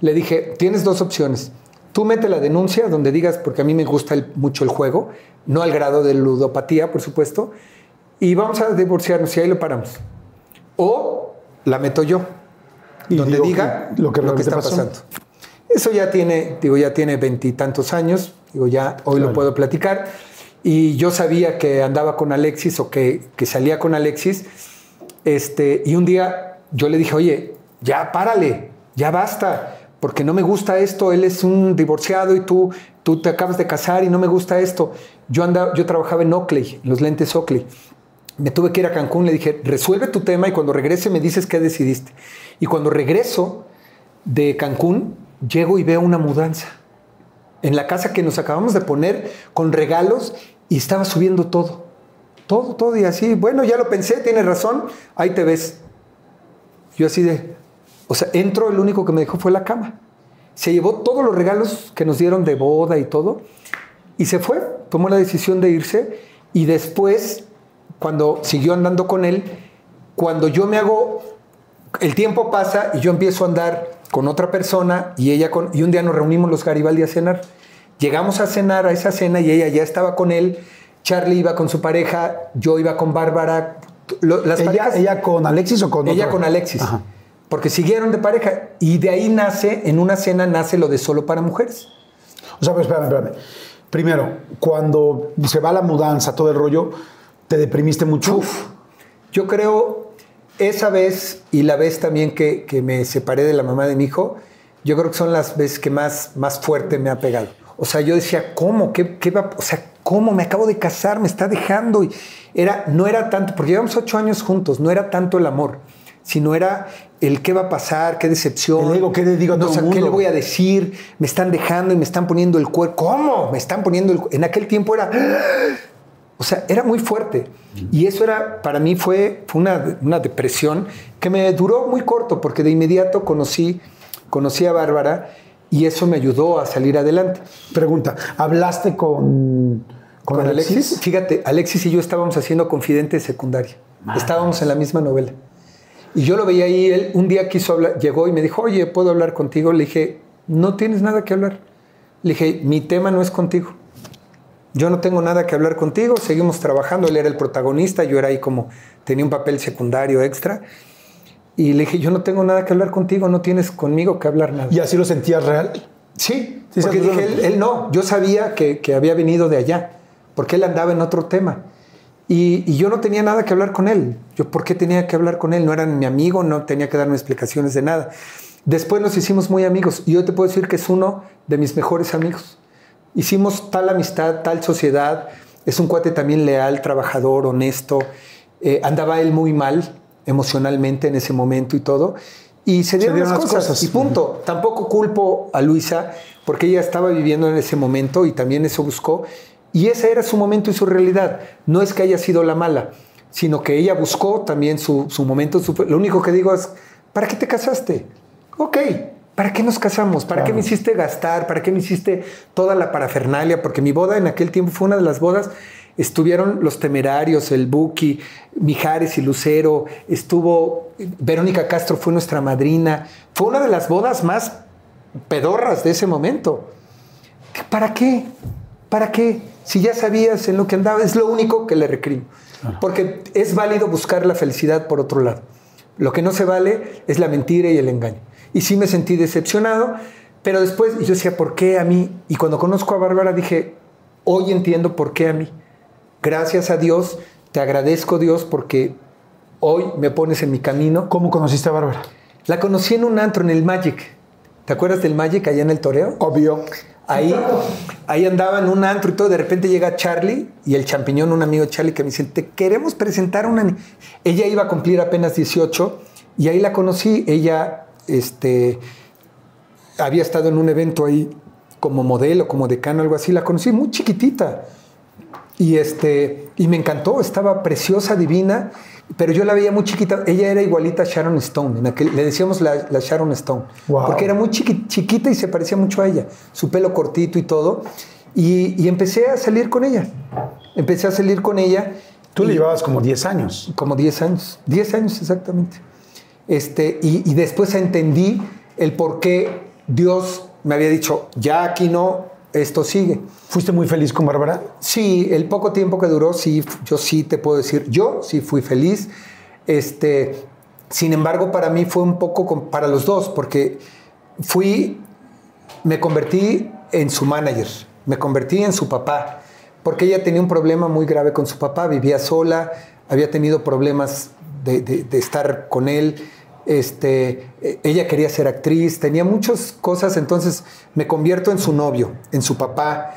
Le dije, tienes dos opciones. Tú mete la denuncia donde digas, porque a mí me gusta el- mucho el juego, no al grado de ludopatía, por supuesto, y vamos a divorciarnos y ahí lo paramos. O la meto yo, Y donde diga que- lo que está pasó. pasando. Eso ya tiene, digo, ya tiene veintitantos años, digo, ya hoy lo puedo platicar. Y yo sabía que andaba con Alexis o que, que salía con Alexis. Este, y un día yo le dije, oye, ya párale, ya basta, porque no me gusta esto. Él es un divorciado y tú, tú te acabas de casar y no me gusta esto. Yo, andaba, yo trabajaba en Oakley, en los lentes Oakley. Me tuve que ir a Cancún, le dije, resuelve tu tema y cuando regrese me dices qué decidiste. Y cuando regreso de Cancún, llego y veo una mudanza en la casa que nos acabamos de poner con regalos y estaba subiendo todo. Todo, todo y así. Bueno, ya lo pensé, tienes razón, ahí te ves. Yo así de, o sea, entro, el único que me dejó fue la cama. Se llevó todos los regalos que nos dieron de boda y todo y se fue, tomó la decisión de irse y después, cuando siguió andando con él, cuando yo me hago, el tiempo pasa y yo empiezo a andar con otra persona y ella con, y un día nos reunimos los Garibaldi a cenar. Llegamos a cenar a esa cena y ella ya estaba con él, Charlie iba con su pareja, yo iba con Bárbara. Las ¿Ella, parejas- ¿Ella con Alexis o con ella otro? con Alexis. Ajá. Porque siguieron de pareja. Y de ahí nace, en una cena nace lo de solo para mujeres. O sea, pero espérame, espérame. Primero, cuando se va la mudanza, todo el rollo, ¿te deprimiste mucho? Uf. Yo creo, esa vez y la vez también que, que me separé de la mamá de mi hijo, yo creo que son las veces que más, más fuerte me ha pegado. O sea, yo decía, ¿cómo? ¿Qué, qué va? O sea, ¿cómo? Me acabo de casar, me está dejando. Y era, no era tanto, porque llevamos ocho años juntos, no era tanto el amor, sino era el qué va a pasar, qué decepción. El ego, ¿qué le digo a no, todo o sea, el ¿Qué le voy a decir? Me están dejando y me están poniendo el cuerpo. ¿Cómo? Me están poniendo el En aquel tiempo era... O sea, era muy fuerte. Y eso era, para mí fue, fue una, una depresión que me duró muy corto, porque de inmediato conocí, conocí a Bárbara y eso me ayudó a salir adelante. Pregunta, ¿hablaste con, con, Con Alexis? Alexis, fíjate, Alexis y yo estábamos haciendo Confidente de secundaria. Estábamos en la misma novela. Y yo lo veía ahí, él un día quiso hablar, llegó y me dijo, oye, ¿puedo hablar contigo? Le dije, no tienes nada que hablar. Le dije, mi tema no es contigo. Yo no tengo nada que hablar contigo, seguimos trabajando, él era el protagonista, yo era ahí como, tenía un papel secundario extra. Y le dije, yo no tengo nada que hablar contigo, no tienes conmigo que hablar nada. ¿Y así lo sentías real? Sí, Sí, porque dije, él, él no, yo sabía que, que había venido de allá, porque él andaba en otro tema. Y, y yo no tenía nada que hablar con él. Yo, ¿por qué tenía que hablar con él? No era mi amigo, no tenía que darme explicaciones de nada. Después nos hicimos muy amigos y yo te puedo decir que es uno de mis mejores amigos. Hicimos tal amistad, tal sociedad. Es un cuate también leal, trabajador, honesto. Eh, andaba él muy mal emocionalmente en ese momento y todo. Y se dieron, las, cosas, y punto. Tampoco culpo a Luisa porque ella estaba viviendo en ese momento y también eso buscó. Y ese era su momento y su realidad. No es que haya sido la mala, sino que ella buscó también su, momento. lo único que digo es, ¿para qué te casaste? Ok, ¿para qué nos casamos? ¿Para qué me hiciste gastar? ¿Para qué me hiciste toda la parafernalia? Porque mi boda en aquel tiempo fue una de las bodas. Estuvieron los temerarios, el Buki, Mijares y Lucero, estuvo Verónica Castro, fue nuestra madrina. Fue una de las bodas más pedorras de ese momento. ¿Para qué? ¿Para qué? Si ya sabías en lo que andaba, es lo único que le recrimo. Porque es válido buscar la felicidad por otro lado. Lo que no se vale es la mentira y el engaño. Y sí me sentí decepcionado, pero después yo decía, ¿por qué a mí? Y cuando conozco a Bárbara dije, hoy entiendo por qué a mí. Gracias a Dios, te agradezco Dios porque hoy me pones en mi camino. ¿Cómo conociste a Bárbara? La conocí en un antro, en el Magic. ¿Te acuerdas del Magic allá en el Toreo? Obvio. Ahí, ahí andaba en un antro y todo. De repente llega Charlie y el champiñón, un amigo Charlie, que me dice: Te queremos presentar a una. Ella iba a cumplir apenas 18 y ahí la conocí. Ella este, había estado en un evento ahí como modelo, como decano, algo así. La conocí muy chiquitita. Y, este, y me encantó, estaba preciosa, divina, pero yo la veía muy chiquita. Ella era igualita a Sharon Stone, en aquel, le decíamos la, Sharon Stone, porque era muy chiquita y se parecía mucho a ella, su pelo cortito y todo. Y, empecé a salir con ella. Empecé a salir con ella. Tú le llevabas como 10 años. Como 10 años, 10 años exactamente. Este, y, y después entendí el por qué Dios me había dicho, ya aquí no, esto sigue. ¿Fuiste muy feliz con Bárbara? Sí, el poco tiempo que duró, sí, yo sí te puedo decir, yo sí fui feliz. Este, sin embargo, para mí fue un poco para los dos, porque fui, me convertí en su manager, me convertí en su papá, porque ella tenía un problema muy grave con su papá, vivía sola, había tenido problemas de, de estar con él. Este, e, ella quería ser actriz, tenía muchas cosas, entonces me convierto en su novio, en su papá,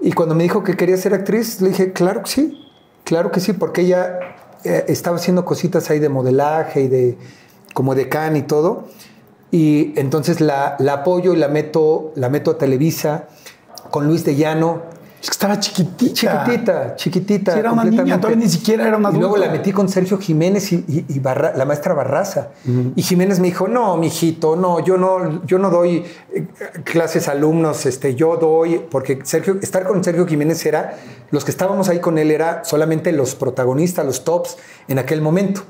Y cuando me dijo que quería ser actriz, le dije, claro que sí, claro que sí, porque ella eh, estaba haciendo cositas ahí de modelaje y de como decán y todo. Y entonces la, la, apoyo y la meto, la meto a Televisa con Luis de Llano es que estaba chiquitita. Chiquitita, chiquitita. era una niña, todavía ni siquiera era una adulta. Y luego la metí con Sergio Jiménez y, la maestra Barraza. Y Jiménez me dijo, no, mijito, no, yo no, yo no doy eh, clases a alumnos, este, yo doy, porque Sergio, estar con Sergio Jiménez era, los que estábamos ahí con él era solamente los protagonistas, los tops en aquel momento.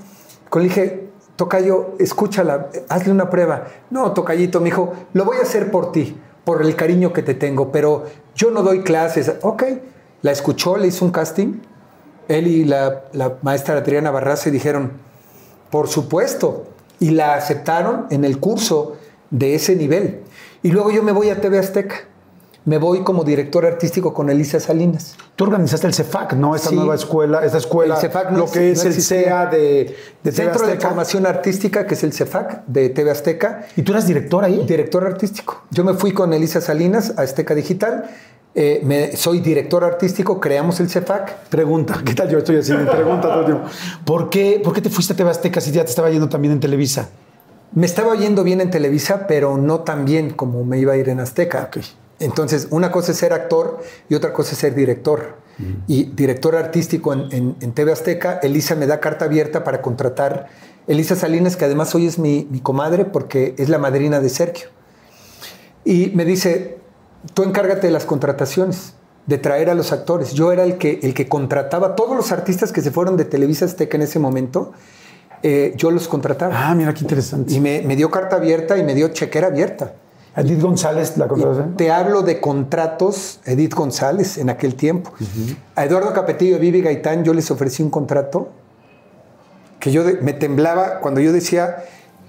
Con le dije, Tocayo, escúchala, hazle una prueba. No, Tocayito, me dijo, lo voy a hacer por ti por el cariño que te tengo, pero yo no doy clases. Ok, la escuchó, le hizo un casting. Él y la, maestra Adriana Barraza dijeron, por supuesto, y la aceptaron en el curso de ese nivel. Y luego yo me voy a TV Azteca. Me voy como director artístico con Elisa Salinas. Tú organizaste el CEFAC, ¿no? Esta Sí. nueva escuela, esta escuela, El CEFAC no lo que es no el. CEA de, Centro de. Formación Artística, que es el CEFAC de TV Azteca. ¿Y tú eras director ahí? Director artístico. Yo me fui con Elisa Salinas a Azteca Digital. Eh, me- soy director artístico, creamos el CEFAC. Pregunta, ¿qué tal yo estoy haciendo? Pregunta todo el tiempo. ¿Por qué, ¿Por qué te fuiste a TV Azteca si ya te estaba yendo también en Televisa? Me estaba yendo bien en Televisa, pero no tan bien como me iba a ir en Azteca. Ok. Entonces, una cosa es ser actor y otra cosa es ser director. Y director artístico en, en- en TV Azteca, Elisa me da carta abierta para contratar. Elisa Salinas, que además hoy es mi, mi comadre porque es la madrina de Sergio. Y me dice, tú encárgate de las contrataciones, de traer a los actores. Yo era el que, el que contrataba todos los artistas que se fueron de Televisa Azteca en ese momento. eh, yo los contrataba. Ah, mira qué interesante. Y me, me dio carta abierta y me dio chequera abierta. Edith González, la contratación. te hablo de contratos, Edith González en aquel tiempo. A Eduardo Capetillo y Vivi Gaitán yo les ofrecí un contrato que yo de- me temblaba cuando yo decía,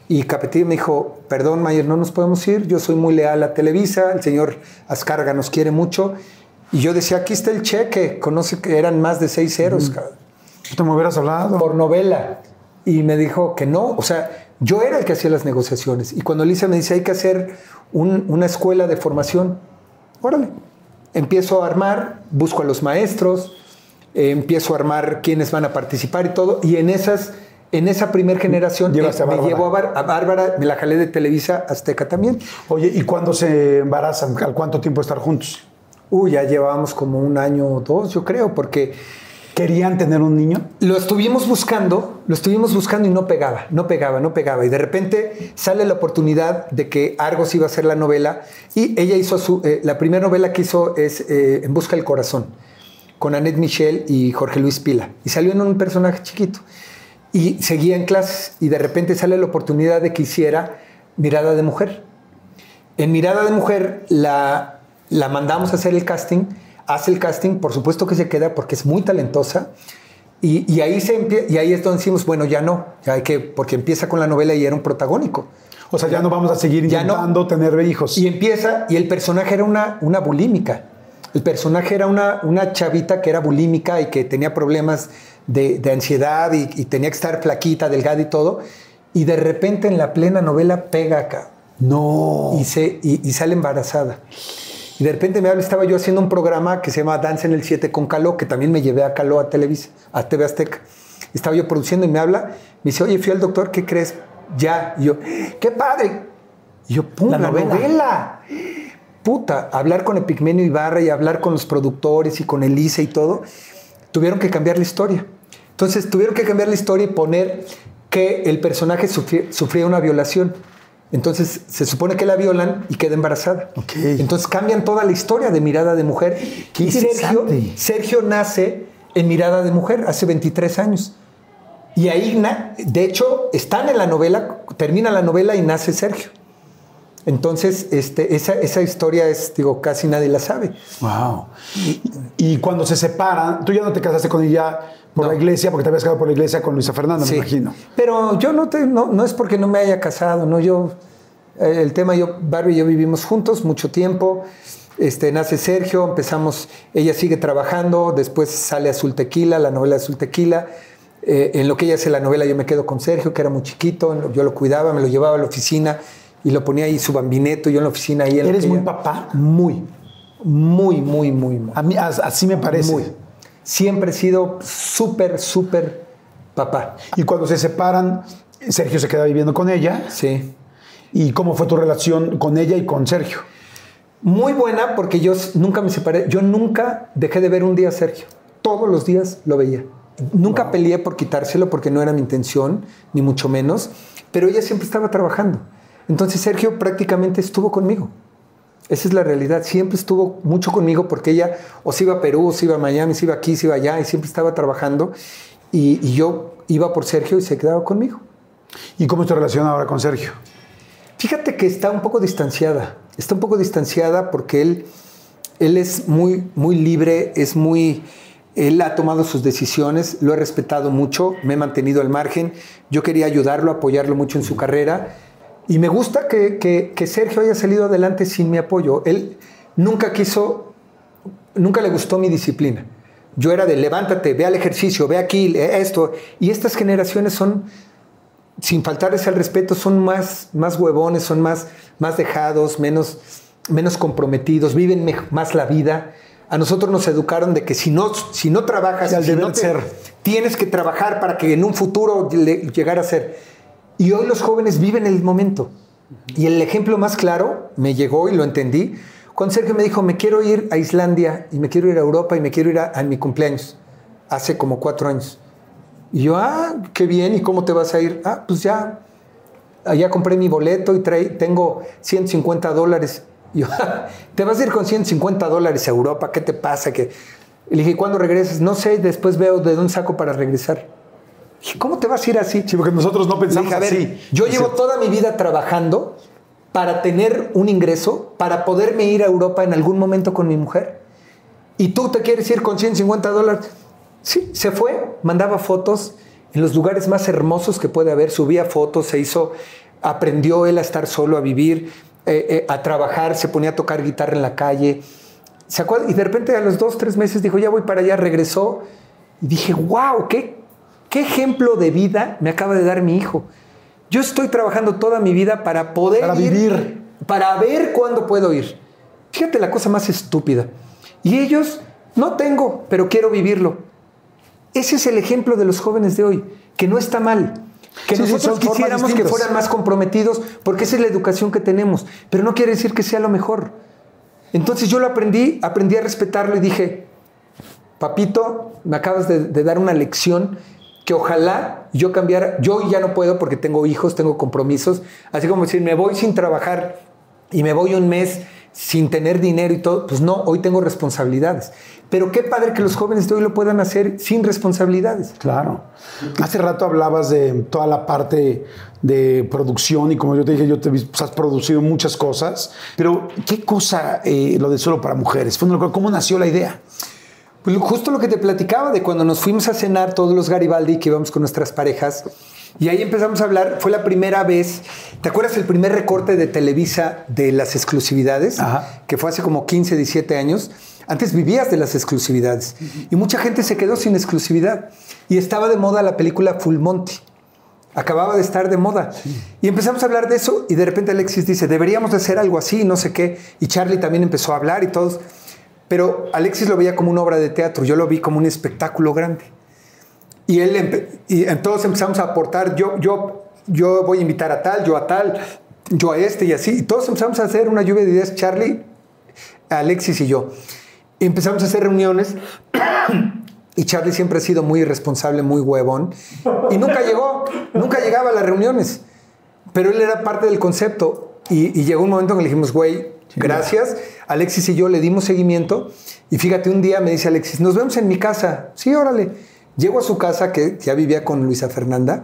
y Capetillo me dijo, perdón Mayer, no nos podemos ir, yo soy muy leal a Televisa, el señor Azcárraga nos quiere mucho. Y yo decía, aquí está el cheque, conoce que eran más de seis ceros, cabrón ¿Te me hubieras hablado? por novela. Y me dijo que no, o sea, yo era el que hacía las negociaciones. Y cuando Elisa me dice, hay que hacer un- una escuela de formación, órale. Empiezo a armar, busco a los maestros, eh, empiezo a armar quiénes van a participar y todo. Y en esas, en esa primera generación a me llevó a, Bar- a Bárbara, me la jalé de Televisa Azteca también. Oye, ¿y cuándo se embarazan? ¿Al cuánto tiempo estar juntos? Uy, ya llevábamos como un año o dos, yo creo, porque ¿Querían tener un niño? Lo estuvimos buscando, lo estuvimos buscando y no pegaba, no pegaba, no pegaba. Y de repente sale la oportunidad de que Argos iba a hacer la novela y ella hizo su, eh, la primera novela que hizo es eh, En Busca del Corazón, con Annette Michel y Jorge Luis Pila. Y salió en un personaje chiquito. Y seguía en clases y de repente sale la oportunidad de que hiciera Mirada de Mujer. En Mirada de Mujer la, la mandamos a hacer el casting, hace el casting, por supuesto que se queda porque es muy talentosa. Y, y ahí, se y ahí es donde decimos, bueno, ya no, ya hay que, porque empieza con la novela y era un protagónico. O sea, ya no vamos a seguir no. intentando tener hijos. Y empieza, y el personaje era una, una bulímica. El personaje era una, una chavita que era bulímica y que tenía problemas de, de ansiedad y, y tenía que estar flaquita, delgada y todo. Y de repente en la plena novela pega acá. no. y, se, y, y sale embarazada. Y de repente me habla, estaba yo haciendo un programa que se llama Danza en el 7 con Caló, que también me llevé a Caló a Televisa, a TV Azteca. Estaba yo produciendo y me habla, me dice, oye, fui al doctor, ¿qué crees? Ya. Y yo, ¡qué padre! Y yo, ¡pum! La La, novela. novela. Puta, hablar con Epigmenio Ibarra y hablar con los productores y con Elisa y todo, tuvieron que cambiar la historia. Entonces tuvieron que cambiar la historia y poner que el personaje sufría una violación. Entonces se supone que la violan y queda embarazada. Ok. Entonces cambian toda la historia de Mirada de Mujer. Qué y Sergio. Sergio nace en Mirada de Mujer hace 23 años. Y ahí, de hecho, están en la novela, termina la novela y nace Sergio. Entonces, este, esa, esa historia es, digo, casi nadie la sabe. Wow. Y, y cuando se separan, tú ya no te casaste con ella por No. la iglesia, porque te habías casado por la iglesia con Luisa Fernanda, Sí. me imagino. Pero yo no, te, no, no es porque no me haya casado, no yo. eh, El tema, yo, Barbie y yo vivimos juntos mucho tiempo. Este, nace Sergio, empezamos, ella sigue trabajando, después sale Azul Tequila, la novela Azul Tequila. Eh, en lo que ella hace la novela, yo me quedo con Sergio, que era muy chiquito, yo lo cuidaba, me lo llevaba a la oficina y lo ponía ahí su bambineto, yo en la oficina ahí. en ¿Eres muy papá? Muy, muy, muy, muy, muy. A mí as- así me parece. Muy. Siempre he sido súper, súper papá. Y cuando se separan, Sergio se queda viviendo con ella. Sí. ¿Y cómo fue tu relación con ella y con Sergio? Muy buena porque yo nunca me separé. Yo nunca dejé de ver un día a Sergio. Todos los días lo veía. Nunca peleé por quitárselo porque no era mi intención, ni mucho menos. Pero ella siempre estaba trabajando. Entonces Sergio prácticamente estuvo conmigo. Esa es la realidad. Siempre estuvo mucho conmigo porque ella o se iba a Perú, o se iba a Miami, se iba aquí, se iba allá y siempre estaba trabajando. Y, y yo iba por Sergio y se quedaba conmigo. ¿Y cómo es tu relación ahora con Sergio? Fíjate que está un poco distanciada. Está un poco distanciada porque él, él es muy, muy libre, es muy. Él ha tomado sus decisiones, lo he respetado mucho, me he mantenido al margen. Yo quería ayudarlo, apoyarlo mucho en su carrera. Y me gusta que, que- que Sergio haya salido adelante sin mi apoyo. Él nunca quiso, nunca le gustó mi disciplina. Yo era de levántate, ve al ejercicio, ve aquí, esto. Y estas generaciones son, sin faltarles al respeto, son más, más huevones, son más, más dejados, menos, menos comprometidos, viven más la vida. A nosotros nos educaron de que si no, si no trabajas, si no te- ser. tienes que trabajar para que en un futuro le- llegar a ser. Y hoy los jóvenes viven el momento. Y el ejemplo más claro me llegó y lo entendí cuando Sergio me dijo, me quiero ir a Islandia y me quiero ir a Europa y me quiero ir a, a mi cumpleaños, hace como cuatro años. Y yo, ah, qué bien, ¿y cómo te vas a ir? Ah, pues ya, allá compré mi boleto y trae, tengo 150 dólares. Y yo, "Ah, ¿te vas a ir con 150 dólares a Europa? ¿Qué te pasa? Que... Le dije, ¿cuándo regresas? No sé, después veo de dónde saco para regresar. Dije, ¿cómo te vas a ir así? Sí, porque nosotros no pensamos dije, a ver, así. yo llevo toda mi vida trabajando para tener un ingreso, para poderme ir a Europa en algún momento con mi mujer. Y tú te quieres ir con 150 dólares. Sí, se fue, mandaba fotos en los lugares más hermosos que puede haber, subía fotos, se hizo, aprendió él a estar solo, a vivir, eh, eh, a trabajar, se ponía a tocar guitarra en la calle. ¿Se acuerda? Y de repente a los dos, tres meses dijo, ya voy para allá, regresó. Y dije, wow, qué, qué ejemplo de vida me acaba de dar mi hijo. Yo estoy trabajando toda mi vida para poder Para ir, vivir. para ver cuándo puedo ir. Fíjate la cosa más estúpida. Y ellos, no tengo, pero quiero vivirlo. Ese es el ejemplo de los jóvenes de hoy, que no está mal. Que Sí, sí, nosotros formas quisiéramos que fueran más comprometidos, porque esa es la educación que tenemos, pero no quiere decir que sea lo mejor. Entonces yo lo aprendí, aprendí a respetarlo y dije, papito, me acabas de, de dar una lección que ojalá yo cambiara. Yo ya no puedo porque tengo hijos, tengo compromisos. Así como decir, me voy sin trabajar y me voy un mes sin tener dinero y todo. Pues no, hoy tengo responsabilidades. Pero qué padre que los jóvenes de hoy lo puedan hacer sin responsabilidades. Claro. Hace rato hablabas de toda la parte de producción y como yo te dije, yo te pues, has producido muchas cosas, pero ¿qué cosa eh, lo de solo para mujeres? ¿Cómo nació la idea? Pues justo lo que te platicaba de cuando nos fuimos a cenar todos los Garibaldi que íbamos con nuestras parejas y ahí empezamos a hablar, fue la primera vez, ¿te acuerdas el primer recorte de Televisa de las exclusividades? Ajá. Que fue hace como 15, 17 años. Antes vivías de las exclusividades y mucha gente se quedó sin exclusividad y estaba de moda la película Full Monty. Acababa de estar de moda. Y empezamos a hablar de eso y de repente Alexis dice, deberíamos de hacer algo así, no sé qué. Y Charlie también empezó a hablar y todos. Pero Alexis lo veía como una obra de teatro, yo lo vi como un espectáculo grande. Y él y todos empezamos a aportar, yo, yo, yo voy a invitar a tal, yo a tal, yo a este y así. Y todos empezamos a hacer una lluvia de ideas, Charlie, Alexis y yo. Y empezamos a hacer reuniones y Charlie siempre ha sido muy irresponsable, muy huevón. Y nunca llegó, nunca llegaba a las reuniones. Pero él era parte del concepto. Y, y llegó un momento en que le dijimos, güey, gracias. Alexis y yo le dimos seguimiento. Y fíjate, un día me dice Alexis, nos vemos en mi casa. Sí, órale. Llego a su casa, que ya vivía con Luisa Fernanda.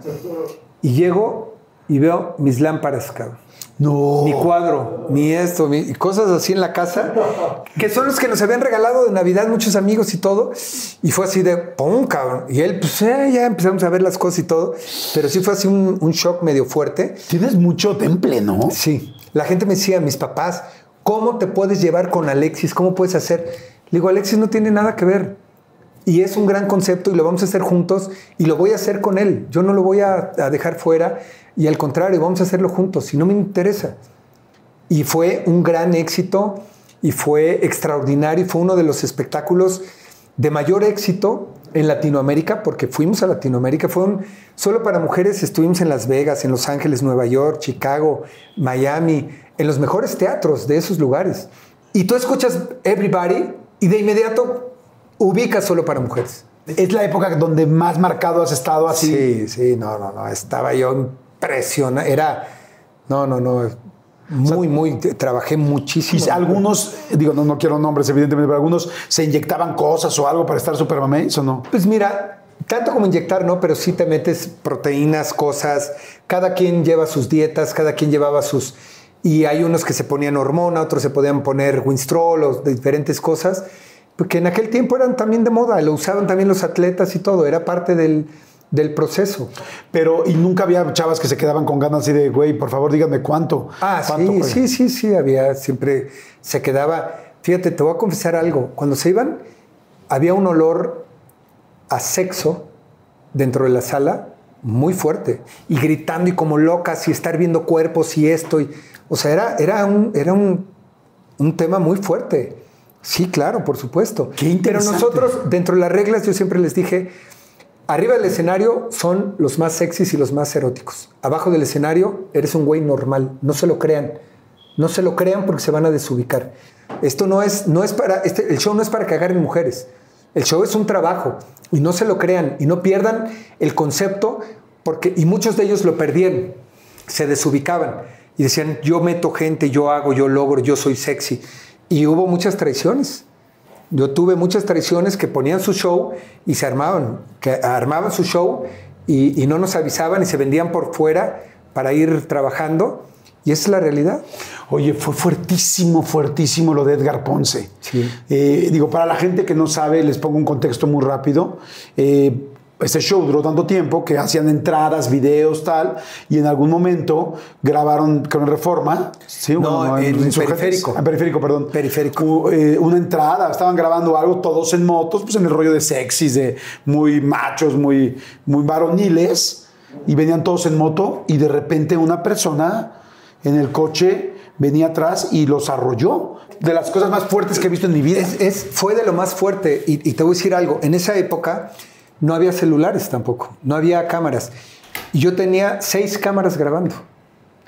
Y llego y veo mis lámparas, cabrón. No. Mi cuadro, mi esto, mi, cosas así en la casa, que son los que nos habían regalado de Navidad muchos amigos y todo. Y fue así de, ¡pum, cabrón! Y él, pues eh, ya empezamos a ver las cosas y todo. Pero sí fue así un, un shock medio fuerte. Tienes mucho temple, ¿no? Sí, la gente me decía, mis papás, ¿cómo te puedes llevar con Alexis? ¿Cómo puedes hacer? Le digo, Alexis no tiene nada que ver. Y es un gran concepto y lo vamos a hacer juntos y lo voy a hacer con él. Yo no lo voy a, dejar fuera y al contrario, vamos a hacerlo juntos. Si no me interesa. Y fue un gran éxito y fue extraordinario. y Fue uno de los espectáculos de mayor éxito en Latinoamérica, porque fuimos a Latinoamérica. Fue un- solo para mujeres, estuvimos en Las Vegas, en Los Ángeles, Nueva York, Chicago, Miami, en los mejores teatros de esos lugares. Y tú escuchas Everybody y de inmediato ubicas solo para mujeres. Es la época donde más marcado has estado así. Sí, sí, no, no, no. Estaba yo impresionado. Era, no, no, no. Muy, muy, trabajé muchísimo. Y algunos, digo, no, no quiero nombres, evidentemente, pero algunos se inyectaban cosas o algo para estar super mameis o no. Pues mira, tanto como inyectar, ¿no? Pero sí te metes proteínas, cosas. Cada quien lleva sus dietas, cada quien llevaba sus. Y hay unos que se ponían hormona, otros se podían poner Winstrol o de diferentes cosas, porque en aquel tiempo eran también de moda, lo usaban también los atletas y todo, era parte del, del proceso. Pero, y nunca había chavas que se quedaban con ganas así de, güey, por favor, díganme cuánto. Ah, cuánto sí, juega?" sí, sí, sí, había siempre, se quedaba. Fíjate, te voy a confesar algo. Cuando se iban, había un olor a sexo dentro de la sala muy fuerte y gritando y como locas y estar viendo cuerpos y esto. Y, o sea, era, era, un, era un, un tema muy fuerte. Sí, claro, por supuesto. Qué interesante. Pero nosotros, dentro de las reglas, yo siempre les dije, arriba del escenario son los más sexys y los más eróticos. Abajo del escenario eres un güey normal. No se lo crean. No se lo crean porque se van a desubicar. Esto no es, no es para, este, el show no es para que agarren mujeres. El show es un trabajo y no se lo crean y no pierdan el concepto porque, y muchos de ellos lo perdieron, se desubicaban y decían, yo meto gente, yo hago, yo logro, yo soy sexy. Y hubo muchas traiciones. Yo tuve muchas traiciones que ponían su show y se armaban, que armaban su show y, y no nos avisaban y se vendían por fuera para ir trabajando. Y esa es la realidad. Oye, fue fuertísimo, fuertísimo lo de Edgar Ponce. Sí. Eh, digo, para la gente que no sabe, les pongo un contexto muy rápido. Eh, este show duró tanto tiempo que hacían entradas, videos, tal, y en algún momento grabaron con Reforma, ¿sí? No, en. Periférico. Ah, periférico, perdón. Periférico. U- eh, una entrada, estaban grabando algo, todos en motos, pues en el rollo de sexys, de muy machos, muy, muy varoniles, y venían todos en moto, y de repente una persona en el coche venía atrás y los arrolló. De las cosas más fuertes que he visto en mi vida. Es, es- fue de lo más fuerte. Y, y te voy a decir algo. En esa época no había celulares tampoco. No había cámaras. Y yo tenía seis cámaras grabando.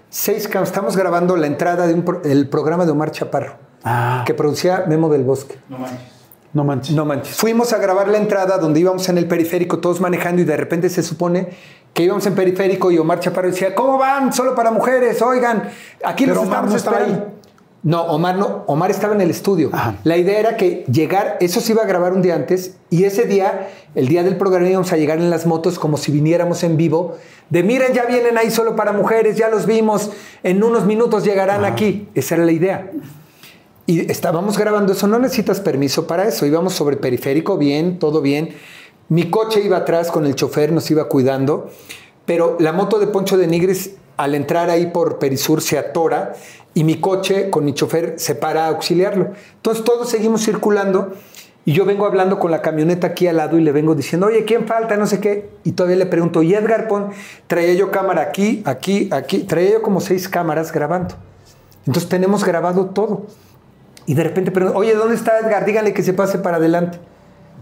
Seis cámaras. Estamos grabando la entrada del programa de Omar Chaparro. Ah. Que producía Memo del Bosque. No manches. No manches. Fuimos a grabar la entrada donde íbamos en el periférico, todos manejando, y de repente se supone que íbamos en periférico y Omar Chaparro decía, ¿cómo van? Solo para mujeres, oigan, aquí Pero los Omar estamos no estaba esperando". ahí. No, Omar no, Omar estaba en el estudio. Ajá. La idea era que llegar, eso se iba a grabar un día antes, y ese día, el día del programa, íbamos a llegar en las motos como si viniéramos en vivo, de miren, ya vienen ahí solo para mujeres, ya los vimos, en unos minutos llegarán aquí. Esa era la idea. Y estábamos grabando eso, no necesitas permiso para eso. Íbamos sobre periférico, bien, todo bien. Mi coche iba atrás con el chofer, nos iba cuidando. Pero la moto de Poncho de Nigris, al entrar ahí por Perisur, se atora y mi coche con mi chofer se para a auxiliarlo. Entonces todos seguimos circulando y yo vengo hablando con la camioneta aquí al lado y le vengo diciendo, oye, ¿quién falta? No sé qué. Y todavía le pregunto, ¿y Edgar Pon? Traía yo cámara aquí, aquí, aquí. Traía yo como seis cámaras grabando. Entonces tenemos grabado todo. Y de repente pregunto, oye, ¿dónde está Edgar? Díganle que se pase para adelante.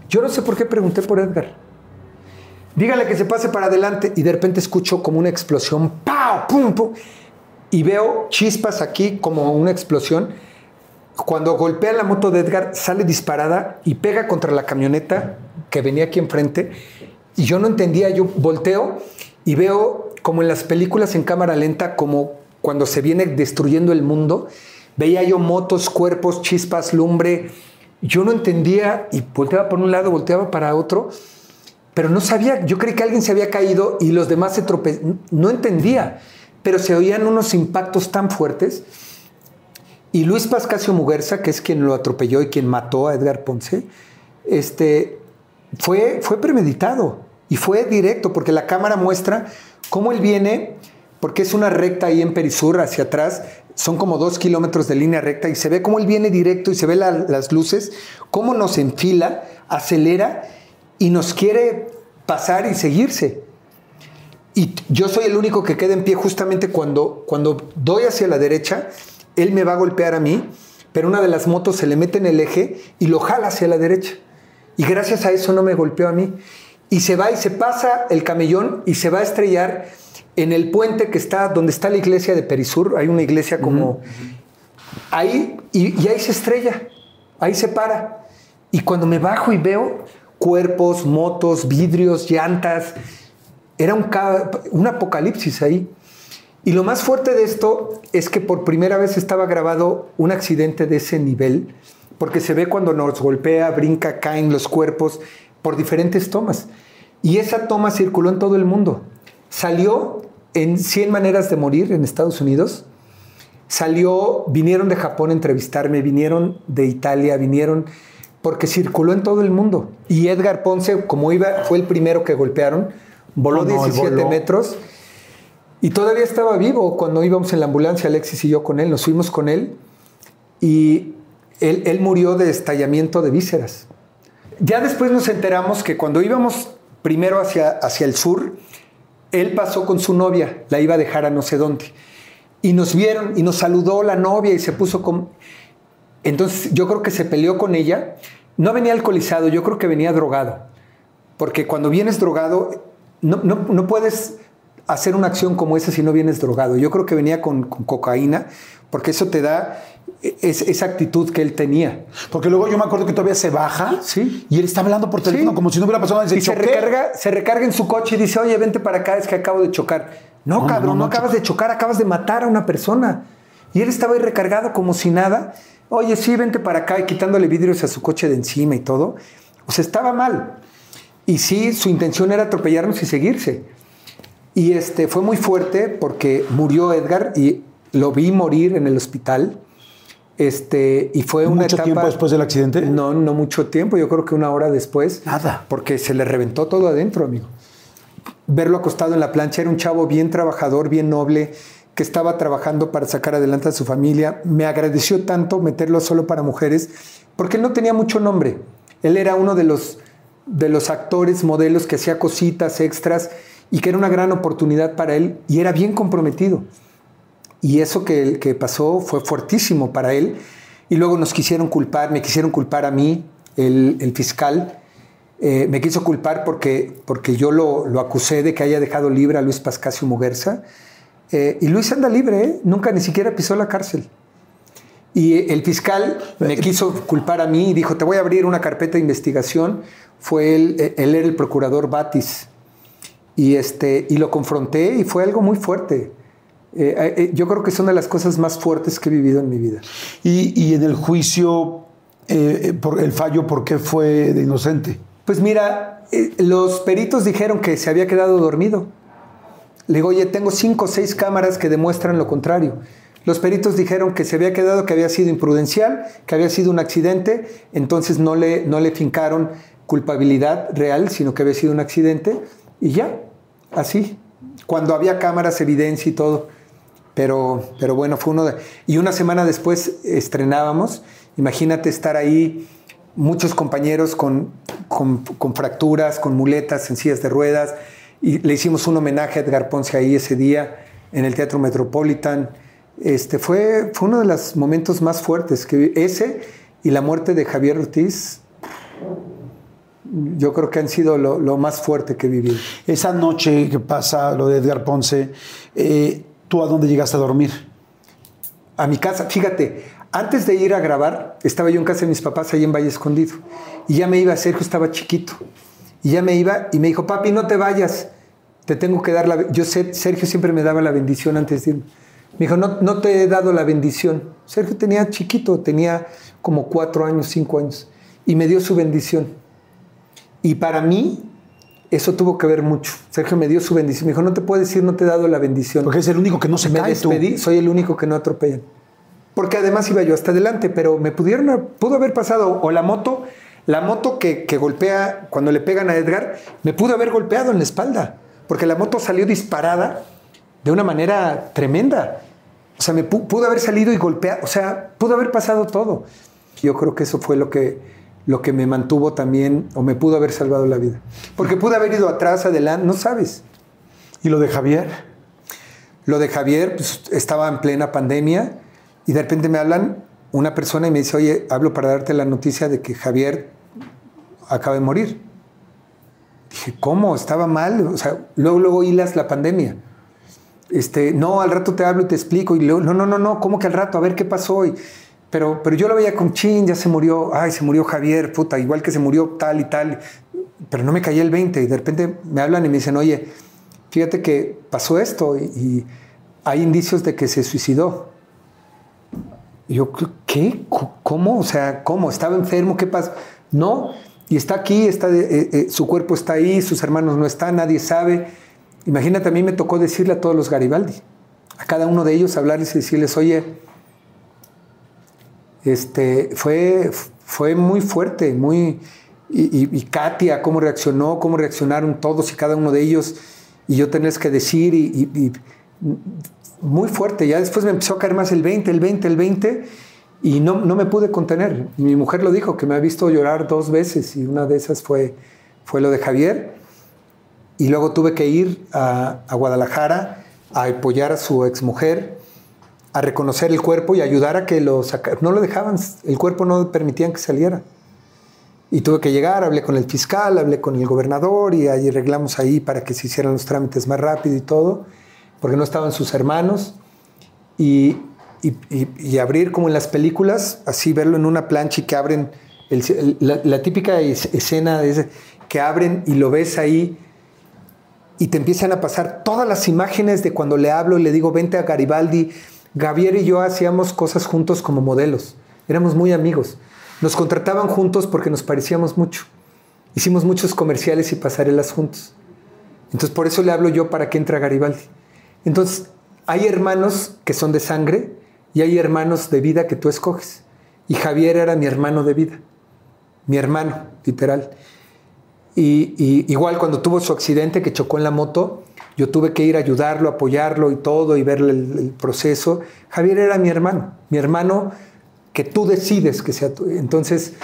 Yo no sé por qué pregunté por Edgar. Díganle que se pase para adelante. Y de repente escucho como una explosión. ¡Pau! ¡Pum! ¡Pum! Y veo chispas aquí como una explosión. Cuando golpea la moto de Edgar, sale disparada y pega contra la camioneta que venía aquí enfrente. Y yo no entendía, yo volteo y veo como en las películas en cámara lenta, como cuando se viene destruyendo el mundo. Veía yo motos, cuerpos, chispas, lumbre. Yo no entendía y volteaba por un lado, volteaba para otro, pero no sabía. Yo creí que alguien se había caído y los demás se tropezaron. No entendía, pero se oían unos impactos tan fuertes. Y Luis Pascasio Muguerza, que es quien lo atropelló y quien mató a Edgar Ponce, este, fue, fue premeditado y fue directo, porque la cámara muestra cómo él viene, porque es una recta ahí en Perisur hacia atrás, son como dos kilómetros de línea recta y se ve cómo él viene directo y se ve la- las luces, cómo nos enfila, acelera y nos quiere pasar y seguirse. Y yo soy el único que queda en pie justamente cuando, cuando doy hacia la derecha, él me va a golpear a mí, pero una de las motos se le mete en el eje y lo jala hacia la derecha. Y gracias a eso no me golpeó a mí. Y se va y se pasa el camellón y se va a estrellar en el puente que está donde está la iglesia de Perisur. Hay una iglesia como ahí y, y ahí se estrella, ahí se para. Y cuando me bajo y veo cuerpos, motos, vidrios, llantas, era un, un apocalipsis ahí. Y lo más fuerte de esto es que por primera vez estaba grabado un accidente de ese nivel, porque se ve cuando nos golpea, brinca, caen los cuerpos por diferentes tomas. Y esa toma circuló en todo el mundo. Salió en 100 maneras de morir en Estados Unidos. Salió, vinieron de Japón a entrevistarme, vinieron de Italia, vinieron porque circuló en todo el mundo. Y Edgar Ponce, como iba, fue el primero que golpearon, voló Oh, no, 17 voló. metros y todavía estaba vivo cuando íbamos en la ambulancia, Alexis y yo con él, nos fuimos con él y Él, él murió de estallamiento de vísceras. Ya después nos enteramos que cuando íbamos primero hacia, hacia el sur, él pasó con su novia, la iba a dejar a no sé dónde. Y nos vieron y nos saludó la novia y se puso con... Entonces yo creo que se peleó con ella. No venía alcoholizado, yo creo que venía drogado. Porque cuando vienes drogado, no, no, no puedes hacer una acción como esa si no vienes drogado. Yo creo que venía con, con cocaína, porque eso te da es, esa actitud que él tenía. Porque luego yo me acuerdo que todavía se baja Sí. y él está hablando por teléfono Sí. como si no hubiera pasado nada. Y se recarga, se recarga en su coche y dice, oye, vente para acá, es que acabo de chocar. No, No, cabrón, no, no, no, acabas de chocar, acabas de matar a una persona. Y él estaba ahí recargado como si nada. Oye, sí, vente para acá y quitándole vidrios a su coche de encima y todo. O sea, estaba mal. Y sí, su intención era atropellarnos y seguirse. Y este, fue muy fuerte porque murió Edgar y lo vi morir en el hospital. Este, y fue una ¿Mucho etapa. tiempo después del accidente? No, no mucho tiempo, yo creo que una hora después. Nada. Porque se le reventó todo adentro, amigo. Verlo acostado en la plancha, era un chavo bien trabajador, bien noble, que estaba trabajando para sacar adelante a su familia. Me agradeció tanto meterlo solo para mujeres, porque él no tenía mucho nombre. Él era uno de los, de los actores, modelos que hacía cositas extras y que era una gran oportunidad para él y era bien comprometido. Y eso que, que pasó fue fuertísimo para él. Y luego nos quisieron culpar, me quisieron culpar a mí, el, el fiscal. eh, me quiso culpar porque, porque yo lo, lo acusé de que haya dejado libre a Luis Pascasio Muguerza. Eh, y Luis anda libre, ¿eh? nunca ni siquiera pisó la cárcel. Y el fiscal me quiso culpar a mí y dijo, te voy a abrir una carpeta de investigación. Fue él, eh, él era el procurador Batis. Y, este, y lo confronté y fue algo muy fuerte. Eh, eh, yo creo que son de las cosas más fuertes que he vivido en mi vida. Y, y en el juicio, eh, eh, por el fallo, ¿por qué fue de inocente? Pues mira, eh, los peritos dijeron que se había quedado dormido. Le digo, oye, tengo cinco o seis cámaras que demuestran lo contrario. Los peritos dijeron que se había quedado, que había sido imprudencial, que había sido un accidente, entonces no le, no le fincaron culpabilidad real, sino que había sido un accidente, y ya, así. Cuando había cámaras, evidencia y todo. Pero, pero bueno, fue uno de... Y una semana después estrenábamos. Imagínate estar ahí, muchos compañeros con, con, con fracturas, con muletas, en sillas de ruedas. Y le hicimos un homenaje a Edgar Ponce ahí ese día en el Teatro Metropolitan. Este, fue, fue uno de los momentos más fuertes que. Ese y la muerte de Javier Ortiz, yo creo que han sido lo, lo más fuerte que he vivido. Esa noche que pasa lo de Edgar Ponce, eh, ¿tú a dónde llegaste a dormir? a mi casa. Fíjate, antes de ir a grabar, estaba yo en casa de mis papás ahí en Valle Escondido. Y ya me iba, Sergio estaba chiquito. Y ya me iba y me dijo, papi, no te vayas. Te tengo que dar la... Yo sé, Sergio siempre me daba la bendición antes de irme. Me dijo, no, no te he dado la bendición. Sergio tenía chiquito, tenía como cuatro años, cinco años. Y me dio su bendición. Y para mí, eso tuvo que ver mucho. Sergio me dio su bendición. Me dijo, no te puedes ir, no te he dado la bendición. Porque es el único que no se me cae tú. soy el único que no atropellan. Porque además iba yo hasta adelante, pero me pudieron, pudo haber pasado, o la moto, la moto que, que golpea, cuando le pegan a Edgar, me pudo haber golpeado en la espalda, porque la moto salió disparada de una manera tremenda. O sea, me pu- pudo haber salido y golpeado, o sea, pudo haber pasado todo. Yo creo que eso fue lo que, lo que me mantuvo también, o me pudo haber salvado la vida. Porque pude haber ido atrás, adelante, no sabes. ¿Y lo de Javier? Lo de Javier, pues, estaba en plena pandemia y de repente me hablan una persona y me dice, oye, hablo para darte la noticia de que Javier acaba de morir. Dije, ¿cómo? ¿Estaba mal? O sea, luego, luego hilas la pandemia. Este, no, al rato te hablo y te explico. Y luego, no, no, no, no, ¿cómo que al rato? A ver qué pasó. Y, pero, pero yo lo veía con chin, ya se murió. Ay, se murió Javier, puta, igual que se murió tal y tal. Pero no me caía el 20. Y de repente me hablan y me dicen, oye, fíjate que pasó esto y, y hay indicios de que se suicidó. Y yo, ¿qué? ¿Cómo? O sea, ¿cómo? ¿Estaba enfermo? ¿Qué pasa? No, y está aquí, está, eh, eh, su cuerpo está ahí, sus hermanos no están, nadie sabe. Imagínate, a mí me tocó decirle a todos los Garibaldi, a cada uno de ellos hablarles y decirles, oye, este, fue, fue muy fuerte, muy... Y, Katia, cómo reaccionó, cómo reaccionaron todos y cada uno de ellos, y yo tenerles que decir, y muy fuerte. Ya después me empezó a caer más el 20, el 20, el 20, Y no, no me pude contener. Mi mujer lo dijo, que me ha visto llorar dos veces y una de esas fue, fue lo de Javier. Y luego tuve que ir a, a Guadalajara a apoyar a su exmujer, a reconocer el cuerpo y ayudar a que lo sacara. No lo dejaban, el cuerpo no permitían que saliera. Y tuve que llegar, hablé con el fiscal, hablé con el gobernador y ahí arreglamos ahí para que se hicieran los trámites más rápido y todo, porque no estaban sus hermanos. Y, y, abrir como en las películas, así verlo en una plancha y que abren, la, típica es- escena es que abren y lo ves ahí y te empiezan a pasar todas las imágenes de cuando le hablo y le digo, vente a Garibaldi. Gavier y yo hacíamos cosas juntos como modelos. Éramos muy amigos. Nos contrataban juntos porque nos parecíamos mucho. Hicimos muchos comerciales y pasarelas juntos. Entonces por eso le hablo yo para que entre a Garibaldi. Entonces hay hermanos que son de sangre y hay hermanos de vida que tú escoges. Y Javier era mi hermano de vida. Mi hermano, literal. Y, igual cuando tuvo su accidente que chocó en la moto, yo tuve que ir a ayudarlo, apoyarlo y todo y ver el, proceso. Javier era mi hermano, mi hermano que tú decides que sea tu. Entonces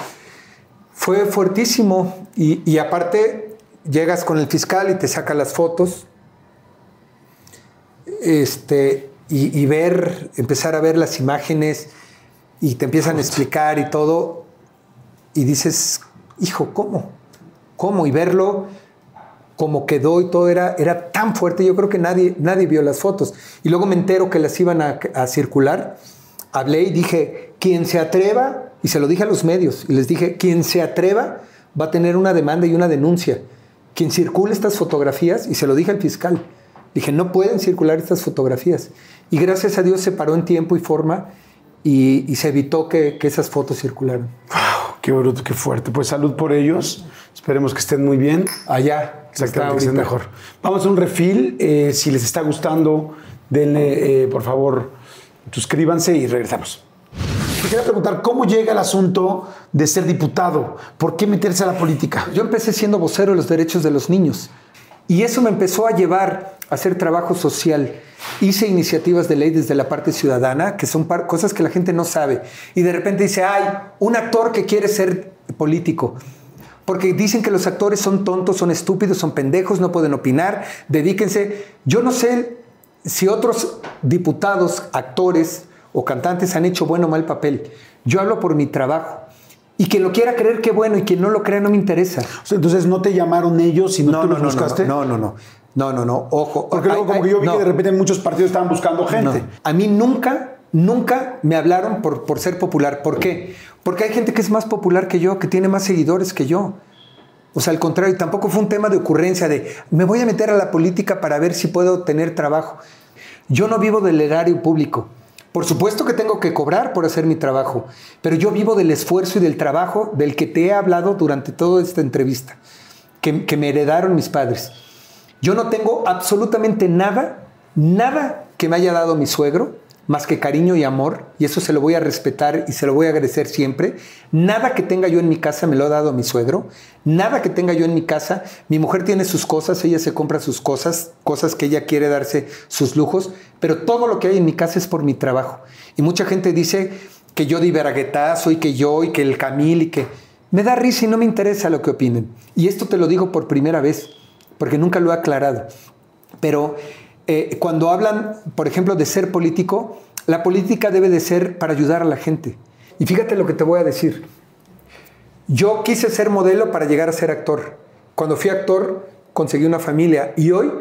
fue fuertísimo y aparte llegas con el fiscal y te saca las fotos este, y, y ver, empezar a ver las imágenes y te empiezan a explicar y todo y dices, hijo, ¿cómo? ¿Cómo? Y verlo como quedó y todo era, era tan fuerte, yo creo que nadie, nadie vio las fotos. Y luego me entero que las iban a, a circular, hablé y dije, quien se atreva, y se lo dije a los medios, y les dije, quien se atreva va a tener una demanda y una denuncia. Quien circule estas fotografías, y se lo dije al fiscal, dije, no pueden circular estas fotografías. Y gracias a Dios se paró en tiempo y forma y, y se evitó que, que esas fotos circularan. Wow, qué bruto, qué fuerte. Pues salud por ellos. Esperemos que estén muy bien. Allá, Exactamente, que estén ahorita. mejor. Vamos a un refil. Eh, si les está gustando, denle, eh, por favor, suscríbanse y regresamos. Te quería preguntar, ¿cómo llega el asunto de ser diputado? ¿Por qué meterse a la política? Yo empecé siendo vocero de los derechos de los niños y eso me empezó a llevar a hacer trabajo social. Hice iniciativas de ley desde la parte ciudadana, que son cosas que la gente no sabe. Y de repente dice, ay, un actor que quiere ser político. Porque dicen que los actores son tontos, son estúpidos, son pendejos, no pueden opinar, dedíquense. Yo no sé si otros diputados, actores o cantantes han hecho bueno o mal papel. Yo hablo por mi trabajo. Y quien lo quiera creer, qué bueno, y quien no lo crea, no me interesa. O sea, entonces no te llamaron ellos, sino tú los buscaste. No, no, no. No, no, no. Ojo. Porque luego como que yo vi no. que de repente muchos partidos estaban buscando gente. No. A mí nunca, nunca me hablaron por, por ser popular. ¿Por qué? Porque hay gente que es más popular que yo, que tiene más seguidores que yo. O sea, al contrario, tampoco fue un tema de ocurrencia de me voy a meter a la política para ver si puedo tener trabajo. Yo no vivo del erario público. Por supuesto que tengo que cobrar por hacer mi trabajo, pero yo vivo del esfuerzo y del trabajo del que te he hablado durante toda esta entrevista, que, que me heredaron mis padres. Yo no tengo absolutamente nada, nada que me haya dado mi suegro, más que cariño y amor, y eso se lo voy a respetar y se lo voy a agradecer siempre. Nada que tenga yo en mi casa me lo ha dado mi suegro, nada que tenga yo en mi casa. Mi mujer tiene sus cosas, ella se compra sus cosas, cosas que ella quiere darse sus lujos, pero todo lo que hay en mi casa es por mi trabajo. Y mucha gente dice que yo di veraguetazo y que yo y que el Camil y que... Me da risa y no me interesa lo que opinen. Y esto te lo digo por primera vez, porque nunca lo he aclarado. Pero eh, cuando hablan, por ejemplo, de ser político, la política debe de ser para ayudar a la gente. Y fíjate lo que te voy a decir. Yo quise ser modelo para llegar a ser actor. Cuando fui actor, conseguí una familia. Y hoy,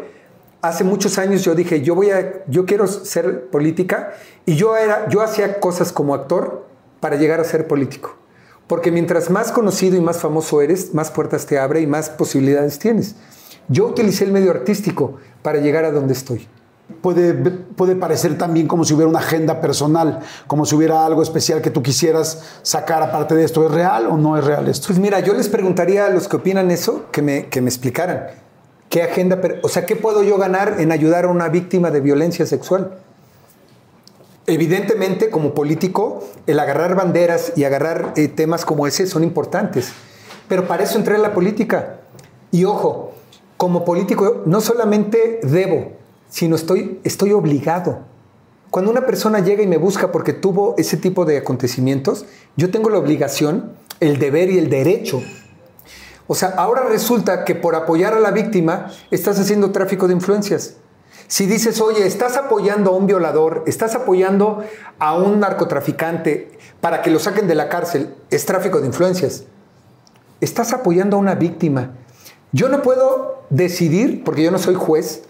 hace muchos años, yo dije, yo, voy a, yo quiero ser política. Y yo, era, yo hacía cosas como actor para llegar a ser político. Porque mientras más conocido y más famoso eres, más puertas te abre y más posibilidades tienes. Yo utilicé el medio artístico para llegar a donde estoy. Puede, puede parecer también como si hubiera una agenda personal, como si hubiera algo especial que tú quisieras sacar aparte de esto. ¿Es real o no es real esto? Pues mira, yo les preguntaría a los que opinan eso que me, que me explicaran. ¿Qué agenda, o sea, qué puedo yo ganar en ayudar a una víctima de violencia sexual? Evidentemente, como político, el agarrar banderas y agarrar eh, temas como ese son importantes. Pero para eso entré en la política. Y ojo, como político no solamente debo, sino estoy, estoy obligado. Cuando una persona llega y me busca porque tuvo ese tipo de acontecimientos, yo tengo la obligación, el deber y el derecho. O sea, ahora resulta que por apoyar a la víctima estás haciendo tráfico de influencias. Si dices, oye, estás apoyando a un violador, estás apoyando a un narcotraficante para que lo saquen de la cárcel, es tráfico de influencias. Estás apoyando a una víctima. Yo no puedo decidir, porque yo no soy juez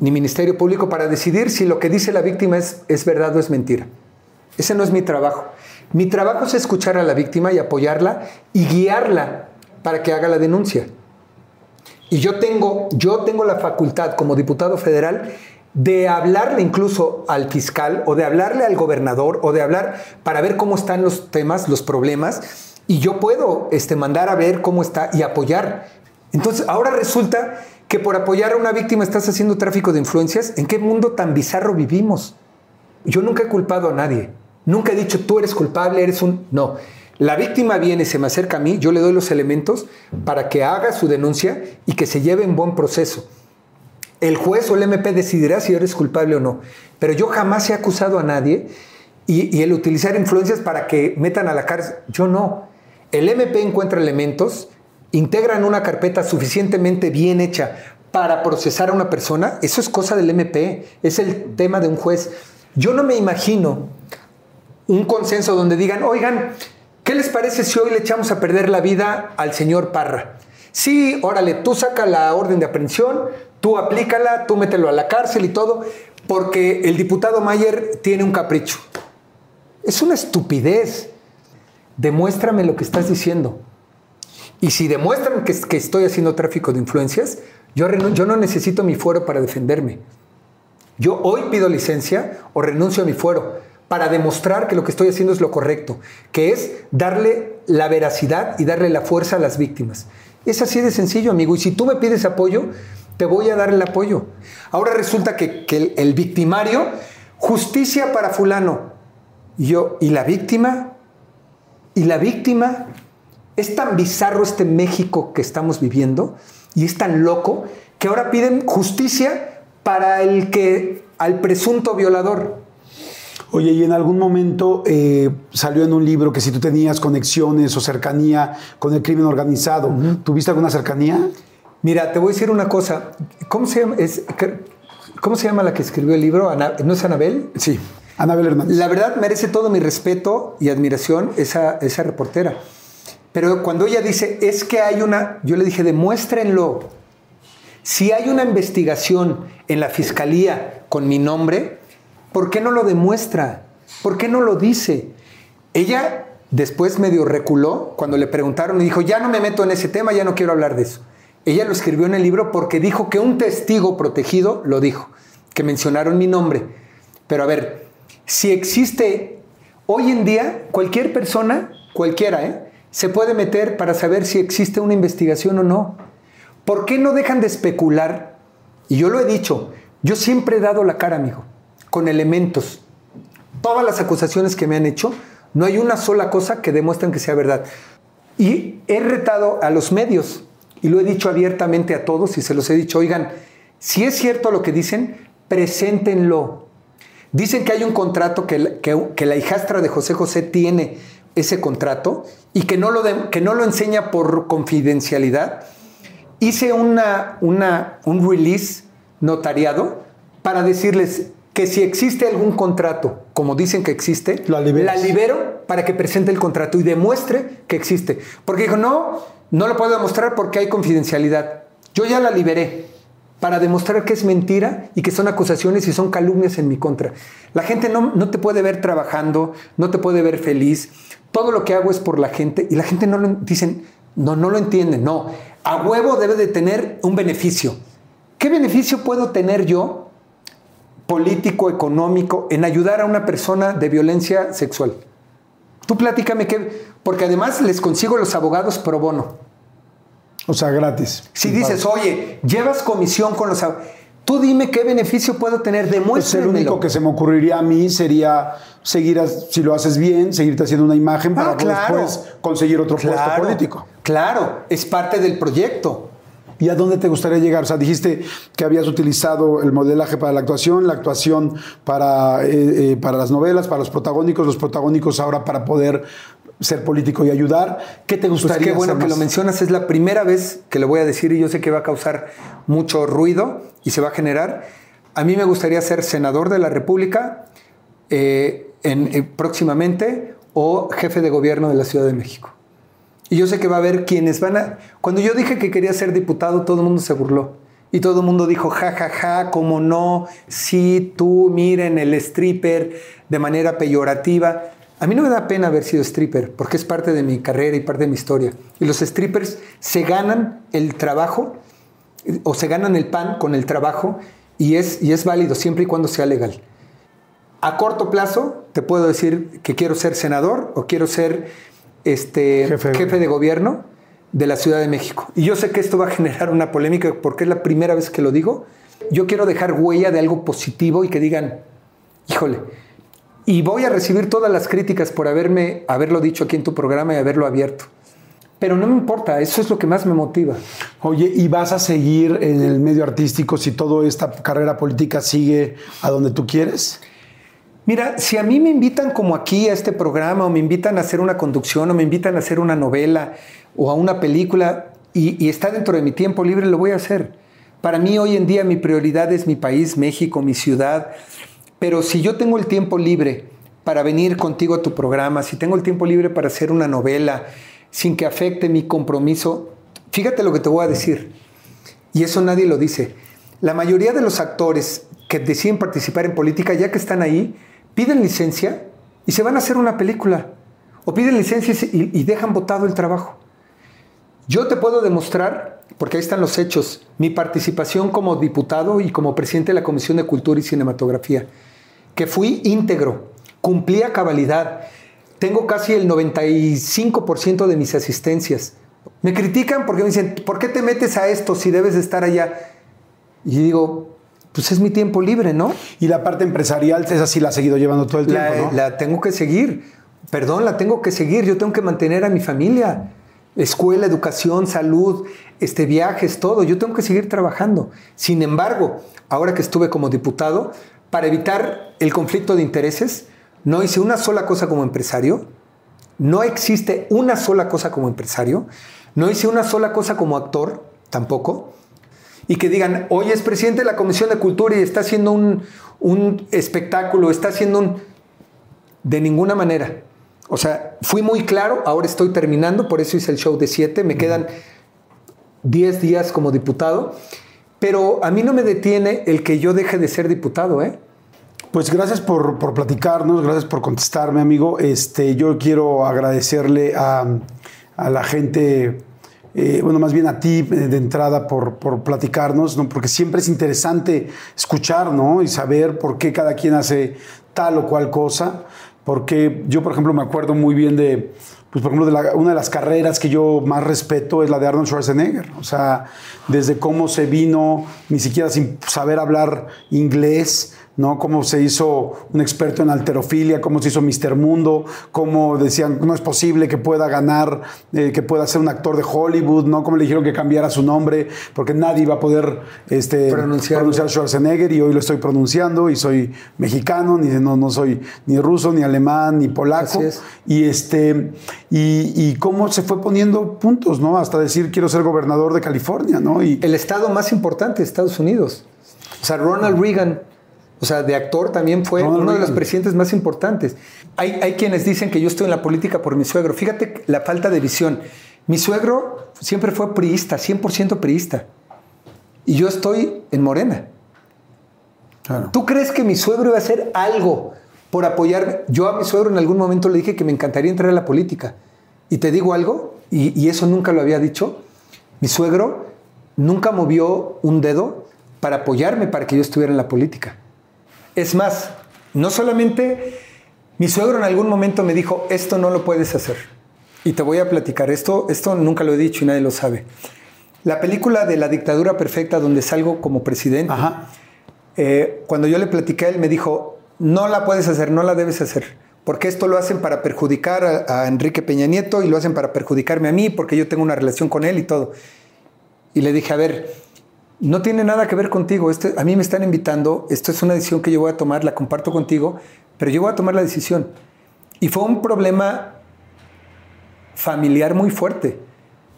ni Ministerio Público, para decidir si lo que dice la víctima es, es verdad o es mentira. Ese no es mi trabajo. Mi trabajo es escuchar a la víctima y apoyarla y guiarla para que haga la denuncia. Y yo tengo, yo tengo la facultad como diputado federal de hablarle incluso al fiscal o de hablarle al gobernador o de hablar para ver cómo están los temas, los problemas, y yo puedo este, mandar a ver cómo está y apoyar. Entonces, ahora resulta que por apoyar a una víctima estás haciendo tráfico de influencias. ¿En qué mundo tan bizarro vivimos? Yo nunca he culpado a nadie. Nunca he dicho, tú eres culpable, eres un... No. La víctima viene, se me acerca a mí, yo le doy los elementos para que haga su denuncia y que se lleve en buen proceso. El juez o el MP decidirá si eres culpable o no. Pero yo jamás he acusado a nadie y, el utilizar influencias para que metan a la cárcel, yo no. El MP encuentra elementos, integran una carpeta suficientemente bien hecha para procesar a una persona, eso es cosa del MP, es el tema de un juez. Yo no me imagino un consenso donde digan, oigan, ¿Qué les parece si hoy le echamos a perder la vida al señor Parra? Sí, órale, tú saca la orden de aprehensión, tú aplícala, tú mételo a la cárcel y todo, porque el diputado Mayer tiene un capricho. Es una estupidez. Demuéstrame lo que estás diciendo. Y si demuestran que, estoy haciendo tráfico de influencias, yo, no necesito mi fuero para defenderme. Yo hoy pido licencia o renuncio a mi fuero para demostrar que lo que estoy haciendo es lo correcto, que es darle la veracidad y darle la fuerza a las víctimas. Es así de sencillo, amigo. Y si tú me pides apoyo, te voy a dar el apoyo. Ahora resulta que, el, victimario, justicia para fulano. Yo, ¿y la víctima? ¿Y la víctima? Es tan bizarro este México que estamos viviendo y es tan loco que ahora piden justicia para el que, al presunto violador. Oye, y en algún momento eh, salió en un libro que si tú tenías conexiones o cercanía con el crimen organizado, ¿tuviste alguna cercanía? Mira, te voy a decir una cosa. ¿Cómo se llama, ¿cómo se llama la que escribió el libro? ¿No es Anabel? Sí, Anabel Hernández. La verdad merece todo mi respeto y admiración esa, esa reportera. Pero cuando ella dice, es que hay una, yo le dije, demuéstrenlo. Si hay una investigación en la fiscalía con mi nombre, ¿Por qué no lo demuestra? ¿Por qué no lo dice? Ella después medio reculó cuando le preguntaron y dijo, ya no me meto en ese tema, ya no quiero hablar de eso. Ella lo escribió en el libro porque dijo que un testigo protegido lo dijo, que mencionaron mi nombre. Pero a ver, si existe hoy en día cualquier persona, cualquiera, ¿eh? Se puede meter para saber si existe una investigación o no. ¿Por qué no dejan de especular? Y yo lo he dicho, yo siempre he dado la cara, amigo con elementos. Todas las acusaciones que me han hecho, no hay una sola cosa que demuestren que sea verdad. Y he retado a los medios, y lo he dicho abiertamente a todos, y se los he dicho, oigan, si es cierto lo que dicen, preséntenlo. Dicen que hay un contrato que, que, la hijastra de José José tiene ese contrato y que no lo, que no lo enseña por confidencialidad. Hice una, una, un release notariado para decirles, que si existe algún contrato, como dicen que existe, la libero para que presente el contrato y demuestre que existe. Porque dijo, no, no lo puedo demostrar porque hay confidencialidad. Yo ya la liberé para demostrar que es mentira y que son acusaciones y son calumnias en mi contra. La gente no, no te puede ver trabajando, no te puede ver feliz. Todo lo que hago es por la gente y la gente no lo dicen, no, no lo. No, a huevo debe de tener un beneficio. ¿Qué beneficio puedo tener yo político, económico, en ayudar a una persona de violencia sexual? Tú platícame porque además les consigo los abogados pro bono. O sea, gratis. Si dices, oye, llevas comisión con los tú dime qué beneficio puedo tener, demuéstramelo. Pues el único que se me ocurriría a mí sería seguir, si lo haces bien, seguirte haciendo una imagen para ah, después conseguir otro puesto político. Claro, es parte del proyecto. ¿Y a dónde te gustaría llegar? O sea, dijiste que habías utilizado el modelaje para la actuación, la actuación para, eh, eh, para las novelas, para los protagónicos, los protagónicos ahora para poder ser político y ayudar. ¿Qué te Pues gustaría qué bueno hacer que lo mencionas, es la primera vez que lo voy a decir y yo sé que va a causar mucho ruido y se va a generar. A mí me gustaría ser senador de la República eh, en- próximamente o jefe de gobierno de la Ciudad de México. Y yo sé que va a haber quienes van a... Cuando yo dije que quería ser diputado, todo el mundo se burló. Y todo el mundo dijo, ja, ja, ja, cómo no, sí, tú, miren, el stripper, de manera peyorativa. A mí no me da pena haber sido stripper, porque es parte de mi carrera y parte de mi historia. Y los strippers se ganan el trabajo, o se ganan el pan con el trabajo, y es, y es válido siempre y cuando sea legal. A corto plazo, te puedo decir que quiero ser senador o quiero ser este, Jefe jefe, de- gobierno de la Ciudad de México. Y yo sé que esto va a generar una polémica porque es la primera vez que lo digo. Yo quiero dejar huella de algo positivo y que digan, híjole, y voy a recibir todas las críticas por haberme, haberlo dicho aquí en tu programa y haberlo abierto. Pero no me importa, eso es lo que más me motiva. Oye, ¿y vas a seguir en el medio artístico si toda esta carrera política sigue a donde tú quieres? Mira, si a mí me invitan como aquí a este programa o me invitan a hacer una conducción o me invitan a hacer una novela o a una película y, y está dentro de mi tiempo libre, lo voy a hacer. Para mí hoy en día mi prioridad es mi país, México, mi ciudad. Pero si yo tengo el tiempo libre para venir contigo a tu programa, si tengo el tiempo libre para hacer una novela sin que afecte mi compromiso, fíjate lo que te voy a decir. Y eso nadie lo dice. La mayoría de los actores que deciden participar en política, ya que están ahí, piden licencia y se van a hacer una película. O piden licencia y, dejan votado el trabajo. Yo te puedo demostrar, porque ahí están los hechos, mi participación como diputado y como presidente de la Comisión de Cultura y Cinematografía, que fui íntegro, cumplí cabalidad, tengo casi el 95% de mis asistencias. Me critican porque me dicen, ¿por qué te metes a esto si debes de estar allá? Y digo, pues es mi tiempo libre, ¿no? Y la parte empresarial, esa sí la has seguido llevando todo el tiempo, ¿no? la tengo que seguir. Perdón, la tengo que seguir. Yo tengo que mantener a mi familia. Escuela, educación, salud, este, viajes, todo. Yo tengo que seguir trabajando. Sin embargo, ahora que estuve como diputado, para evitar el conflicto de intereses, no hice una sola cosa como empresario. No existe una sola cosa como empresario. No hice una sola cosa como actor, tampoco. Y que digan, hoy es presidente de la Comisión de Cultura y está haciendo un, un espectáculo, está haciendo un... De ninguna manera. O sea, fui muy claro, ahora estoy terminando, por eso hice el show de 7, me quedan 10 días como diputado, pero a mí no me detiene el que yo deje de ser diputado, ¿eh? Pues gracias por, por platicarnos, gracias por contestarme, amigo. Este, yo quiero agradecerle a, a la gente, eh, bueno, más bien a ti eh, de entrada por, por platicarnos, ¿no? Porque siempre es interesante escuchar, ¿no? Y saber por qué cada quien hace tal o cual cosa. Porque yo, por ejemplo, me acuerdo muy bien de, pues, por ejemplo, de la- una de las carreras que yo más respeto es la de Arnold Schwarzenegger. O sea, desde cómo se vino, ni siquiera sin saber hablar inglés, ¿no? Cómo se hizo un experto en alterofilia, cómo se hizo Mr. Mundo, cómo decían, no es posible que pueda ganar, eh, que pueda ser un actor de Hollywood, ¿no? Cómo le dijeron que cambiara su nombre, porque nadie iba a poder este, pronunciar Schwarzenegger y hoy lo estoy pronunciando y soy mexicano, ni, no, no soy ni ruso, ni alemán, ni polaco. Es. Y, este, y, y cómo se fue poniendo puntos, ¿no? Hasta decir quiero ser gobernador de California, ¿no? Y, El estado más importante de Estados Unidos. O sea, Ronald Reagan, o sea, de actor también fue Ronald uno de los presidentes más importantes. Hay, hay quienes dicen que yo estoy en la política por mi suegro. Fíjate la falta de visión. Mi suegro siempre fue priista, 100% priista. Y yo estoy en Morena. claro. ¿Tú crees que mi suegro iba a hacer algo por apoyarme? Yo a mi suegro en algún momento le dije que me encantaría entrar a la política. Y te digo algo, y, y eso nunca lo había dicho, mi suegro nunca movió un dedo para apoyarme para que yo estuviera en la política. Es más, no solamente mi suegro en algún momento me dijo, esto no lo puedes hacer. Y te voy a platicar, esto, esto nunca lo he dicho y nadie lo sabe. La película de la dictadura perfecta donde salgo como presidente, Ajá. eh, cuando yo le platiqué a él, me dijo, no la puedes hacer, no la debes hacer, porque esto lo hacen para perjudicar a, a Enrique Peña Nieto y lo hacen para perjudicarme a mí, porque yo tengo una relación con él y todo. Y le dije, a ver, no tiene nada que ver contigo. Este, a mí me están invitando, esto es una decisión que yo voy a tomar, la comparto contigo, pero yo voy a tomar la decisión. Y fue un problema familiar muy fuerte,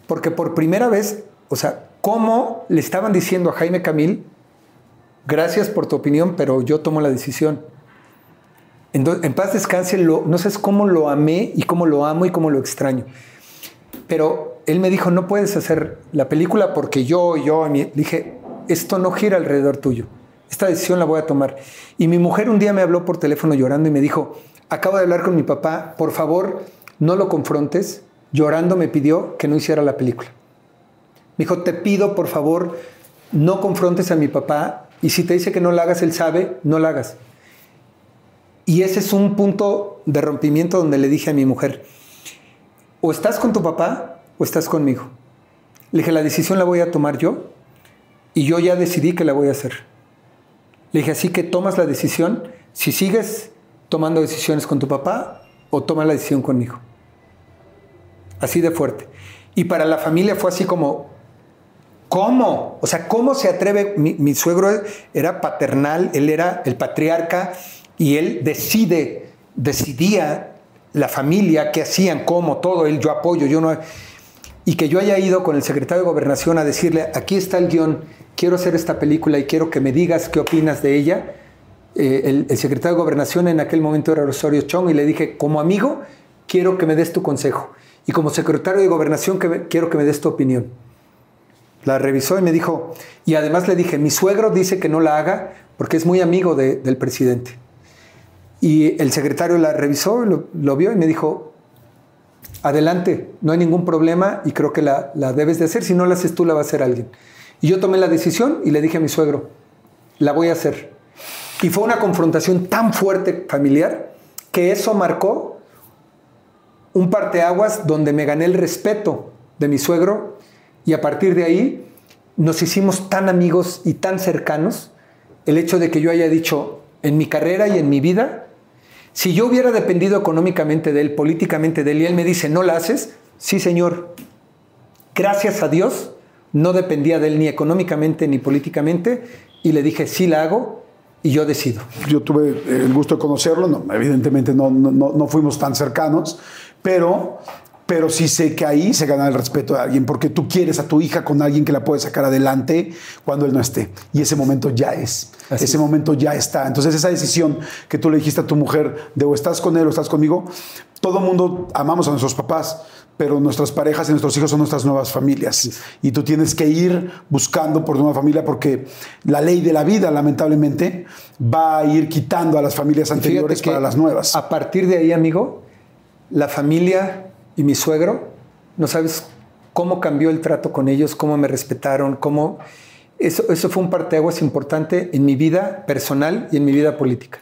porque por primera vez, o sea, ¿cómo le estaban diciendo a Jaime Camil, gracias por tu opinión, pero yo tomo la decisión? En, paz descanse, no sé cómo lo amé y cómo lo amo y cómo lo extraño. Pero él me dijo, no puedes hacer la película porque yo, yo, le dije, esto no gira alrededor tuyo. Esta decisión la voy a tomar. Y mi mujer un día me habló por teléfono llorando y me dijo, acabo de hablar con mi papá, por favor, no lo confrontes. Llorando me pidió que no hiciera la película. Me dijo, te pido, por favor, no confrontes a mi papá y si te dice que no la hagas, él sabe, no la hagas. Y ese es un punto de rompimiento donde le dije a mi mujer, o estás con tu papá o estás conmigo. Le dije, la decisión la voy a tomar yo y yo ya decidí que la voy a hacer. Le dije, así que tomas la decisión si sigues tomando decisiones con tu papá o tomas la decisión conmigo. Así de fuerte. Y para la familia fue así como, ¿cómo? O sea, ¿cómo se atreve? Mi, mi suegro era paternal, él era el patriarca y él decide, decidía la familia, qué hacían, cómo, todo, él, yo apoyo, yo no... Y que yo haya ido con el secretario de Gobernación a decirle, aquí está el guion, quiero hacer esta película y quiero que me digas qué opinas de ella. Eh, el, secretario de Gobernación en aquel momento era Rosario Chong y le dije, como amigo, quiero que me des tu consejo. Y como secretario de Gobernación, quiero que me des tu opinión. La revisó y me dijo, y además le dije, mi suegro dice que no la haga porque es muy amigo de, del presidente. Y el secretario la revisó, lo, lo, vio y me dijo, adelante, no hay ningún problema y creo que la, debes de hacer. Si no la haces tú, la va a hacer alguien. Y yo tomé la decisión y le dije a mi suegro, la voy a hacer. Y fue una confrontación tan fuerte familiar que eso marcó un parteaguas donde me gané el respeto de mi suegro y a partir de ahí nos hicimos tan amigos y tan cercanos el hecho de que yo haya dicho en mi carrera y en mi vida, si yo hubiera dependido económicamente de él, políticamente de él, y él me dice, no la haces, sí señor, gracias a Dios, no dependía de él ni económicamente ni políticamente, y le dije, sí la hago, y yo decido. Yo tuve el gusto de conocerlo, no, evidentemente no, no, no, fuimos tan cercanos, pero, pero sí sé que ahí se gana el respeto de alguien, porque tú quieres a tu hija con alguien que la puede sacar adelante cuando él no esté. Y ese momento ya es. Así ese es. momento ya está. Entonces esa decisión que tú le dijiste a tu mujer de o estás con él o estás conmigo, todo mundo amamos a nuestros papás, pero nuestras parejas y nuestros hijos son nuestras nuevas familias. Sí. Y tú tienes que ir buscando por tu nueva familia porque la ley de la vida, lamentablemente, va a ir quitando a las familias anteriores para las nuevas. A partir de ahí, amigo, la familia y mi suegro, no sabes cómo cambió el trato con ellos, cómo me respetaron, cómo... Eso, eso fue un parteaguas importante en mi vida personal y en mi vida política.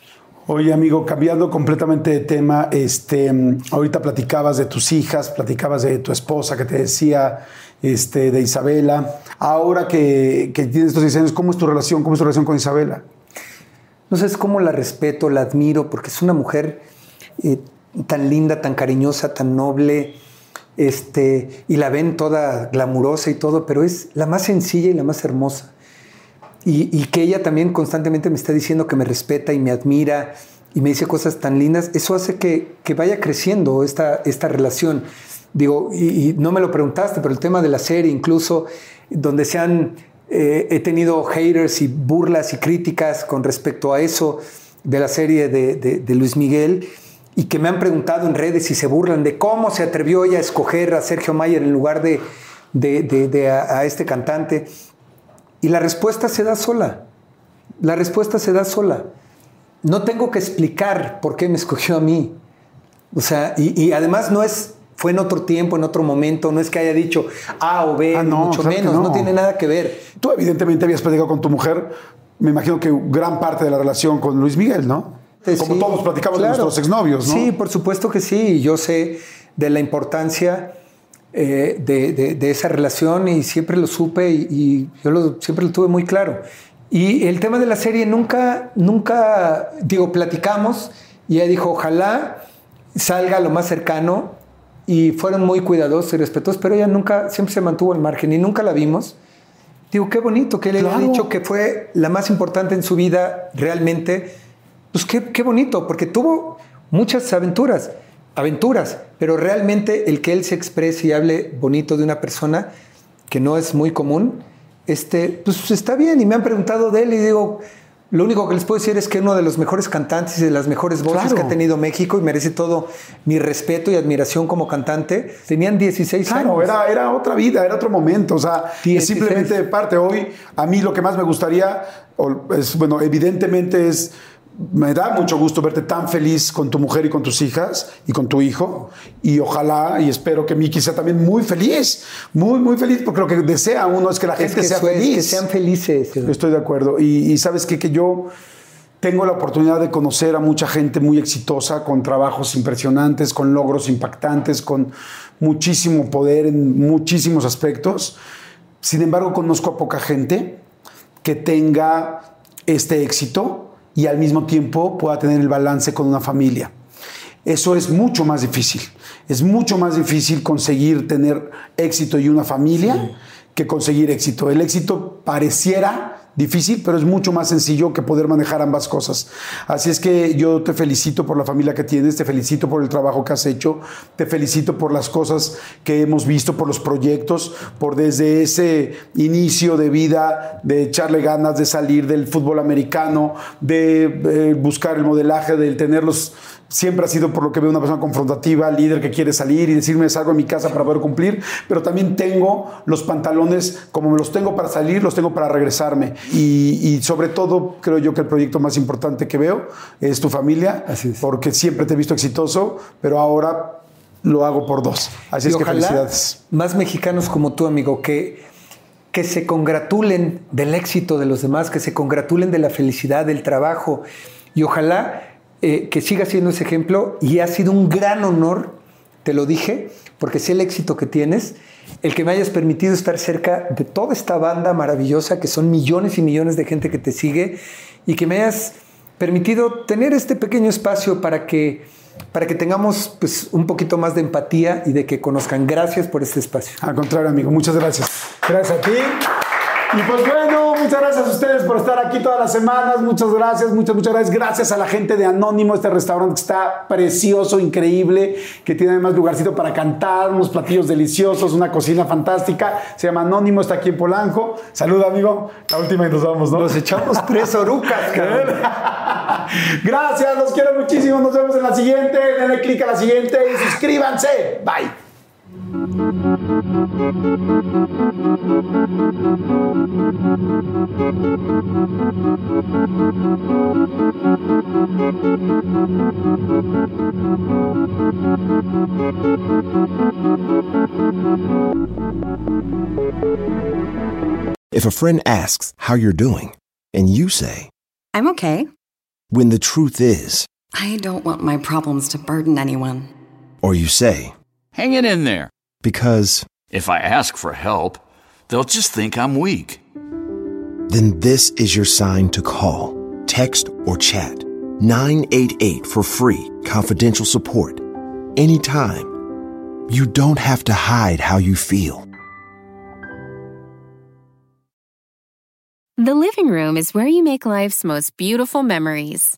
Oye, amigo, cambiando completamente de tema, este, ahorita platicabas de tus hijas, platicabas de tu esposa que te decía, este, de Isabela. Ahora que, que tienes estos 10 años, ¿cómo es tu relación? ¿Cómo es tu relación con Isabela? No sé, cómo la respeto, la admiro, porque es una mujer eh, tan linda, tan cariñosa, tan noble, este, y la ven toda glamurosa y todo, pero es la más sencilla y la más hermosa. Y, que ella también constantemente me está diciendo que me respeta y me admira y me dice cosas tan lindas, eso hace que, que vaya creciendo esta, esta relación. Digo, y, no me lo preguntaste, pero el tema de la serie, incluso donde se han, eh, he tenido haters y burlas y críticas con respecto a eso de la serie de Luis Miguel, y que me han preguntado en redes si se burlan de cómo se atrevió ella a escoger a Sergio Mayer en lugar de, de a, a este cantante. Y la respuesta se da sola. La respuesta se da sola. No tengo que explicar por qué me escogió a mí. O sea, y, y además no es, fue en otro tiempo, en otro momento, no es que haya dicho A o B, ah, no, mucho claro menos, no. no. tiene nada que ver. Tú evidentemente habías platicado con tu mujer, me imagino que gran parte de la relación con Luis Miguel, ¿no? Como sí, todos platicamos claro. de nuestros exnovios, ¿no? Sí, por supuesto que sí. Yo sé de la importancia eh, de, de, de, esa relación y siempre lo supe y, y yo lo, siempre lo tuve muy claro. Y el tema de la serie nunca, nunca, digo, platicamos y ella dijo, ojalá salga lo más cercano y fueron muy cuidadosos y respetuosos, pero ella nunca, siempre se mantuvo al margen y nunca la vimos. Digo, qué bonito que le haya Claro. dicho que fue la más importante en su vida realmente. Pues qué, qué bonito, porque tuvo muchas aventuras, aventuras, pero realmente el que él se exprese y hable bonito de una persona que no es muy común, este, pues está bien. Y me han preguntado de él y digo, lo único que les puedo decir es que uno de los mejores cantantes y de las mejores voces Claro. que ha tenido México y merece todo mi respeto y admiración como cantante. Tenían 16 Claro, años. era, era otra vida, era otro momento. O sea, es 16. simplemente de parte. Hoy, a mí lo que más me gustaría, es, bueno, evidentemente es. Me da mucho gusto verte tan feliz con tu mujer y con tus hijas y con tu hijo. Y ojalá y espero que Miki sea también muy feliz. Muy, muy feliz, porque lo que desea uno es que la Es gente que sea feliz. que sean felices. Estoy de acuerdo. Y, y sabes qué? que yo tengo la oportunidad de conocer a mucha gente muy exitosa, con trabajos impresionantes, con logros impactantes, con muchísimo poder en muchísimos aspectos. Sin embargo, conozco a poca gente que tenga este éxito y al mismo tiempo pueda tener el balance con una familia. Eso es mucho más difícil. Es mucho más difícil conseguir tener éxito y una familia que conseguir éxito. El éxito pareciera difícil, pero es mucho más sencillo que poder manejar ambas cosas. Así es que yo te felicito por la familia que tienes, te felicito por el trabajo que has hecho, te felicito por las cosas que hemos visto, por los proyectos, por desde ese inicio de vida, de echarle ganas, de salir del fútbol americano, de eh, buscar el modelaje, del tenerlos siempre ha sido por lo que veo una persona confrontativa, líder que quiere salir y decirme salgo de mi casa para poder cumplir, pero también tengo los pantalones, como me los tengo para salir, los tengo para regresarme. Y, y sobre todo creo yo que el proyecto más importante que veo es tu familia, Así es. porque siempre te he visto exitoso, pero ahora lo hago por dos. Así Y es que felicidades. Más mexicanos como tú, amigo, que, que se congratulen del éxito de los demás, que se congratulen de la felicidad, del trabajo. Y ojalá eh, que siga siendo ese ejemplo. Y ha sido un gran honor, te lo dije, porque sé el éxito que tienes, el que me hayas permitido estar cerca de toda esta banda maravillosa, que son millones y millones de gente que te sigue, y que me hayas permitido tener este pequeño espacio para que, para que tengamos pues, un poquito más de empatía y de que conozcan. Gracias por este espacio. Al contrario, amigo, muchas gracias. Gracias a ti. Y pues bueno, muchas gracias a ustedes por estar aquí todas las semanas. Muchas gracias, muchas, muchas gracias. Gracias a la gente de Anónimo, este restaurante que está precioso, increíble, que tiene además lugarcito para cantar, unos platillos deliciosos, una cocina fantástica. Se llama Anónimo, está aquí en Polanco. Saluda, amigo. La última y nos vamos, ¿no? Nos echamos tres orucas, cabrón. Gracias, los quiero muchísimo. Nos vemos en la siguiente. Denle clic a la siguiente y suscríbanse. Bye. If a friend asks how you're doing, and you say, I'm okay. when the truth is, I don't want my problems to burden anyone. or you say, Hang it in there. Because, If I ask for help, they'll just think I'm weak. then this is your sign to call, text, or chat 988 for free, confidential support. Anytime. You don't have to hide how you feel. The living room is where you make life's most beautiful memories.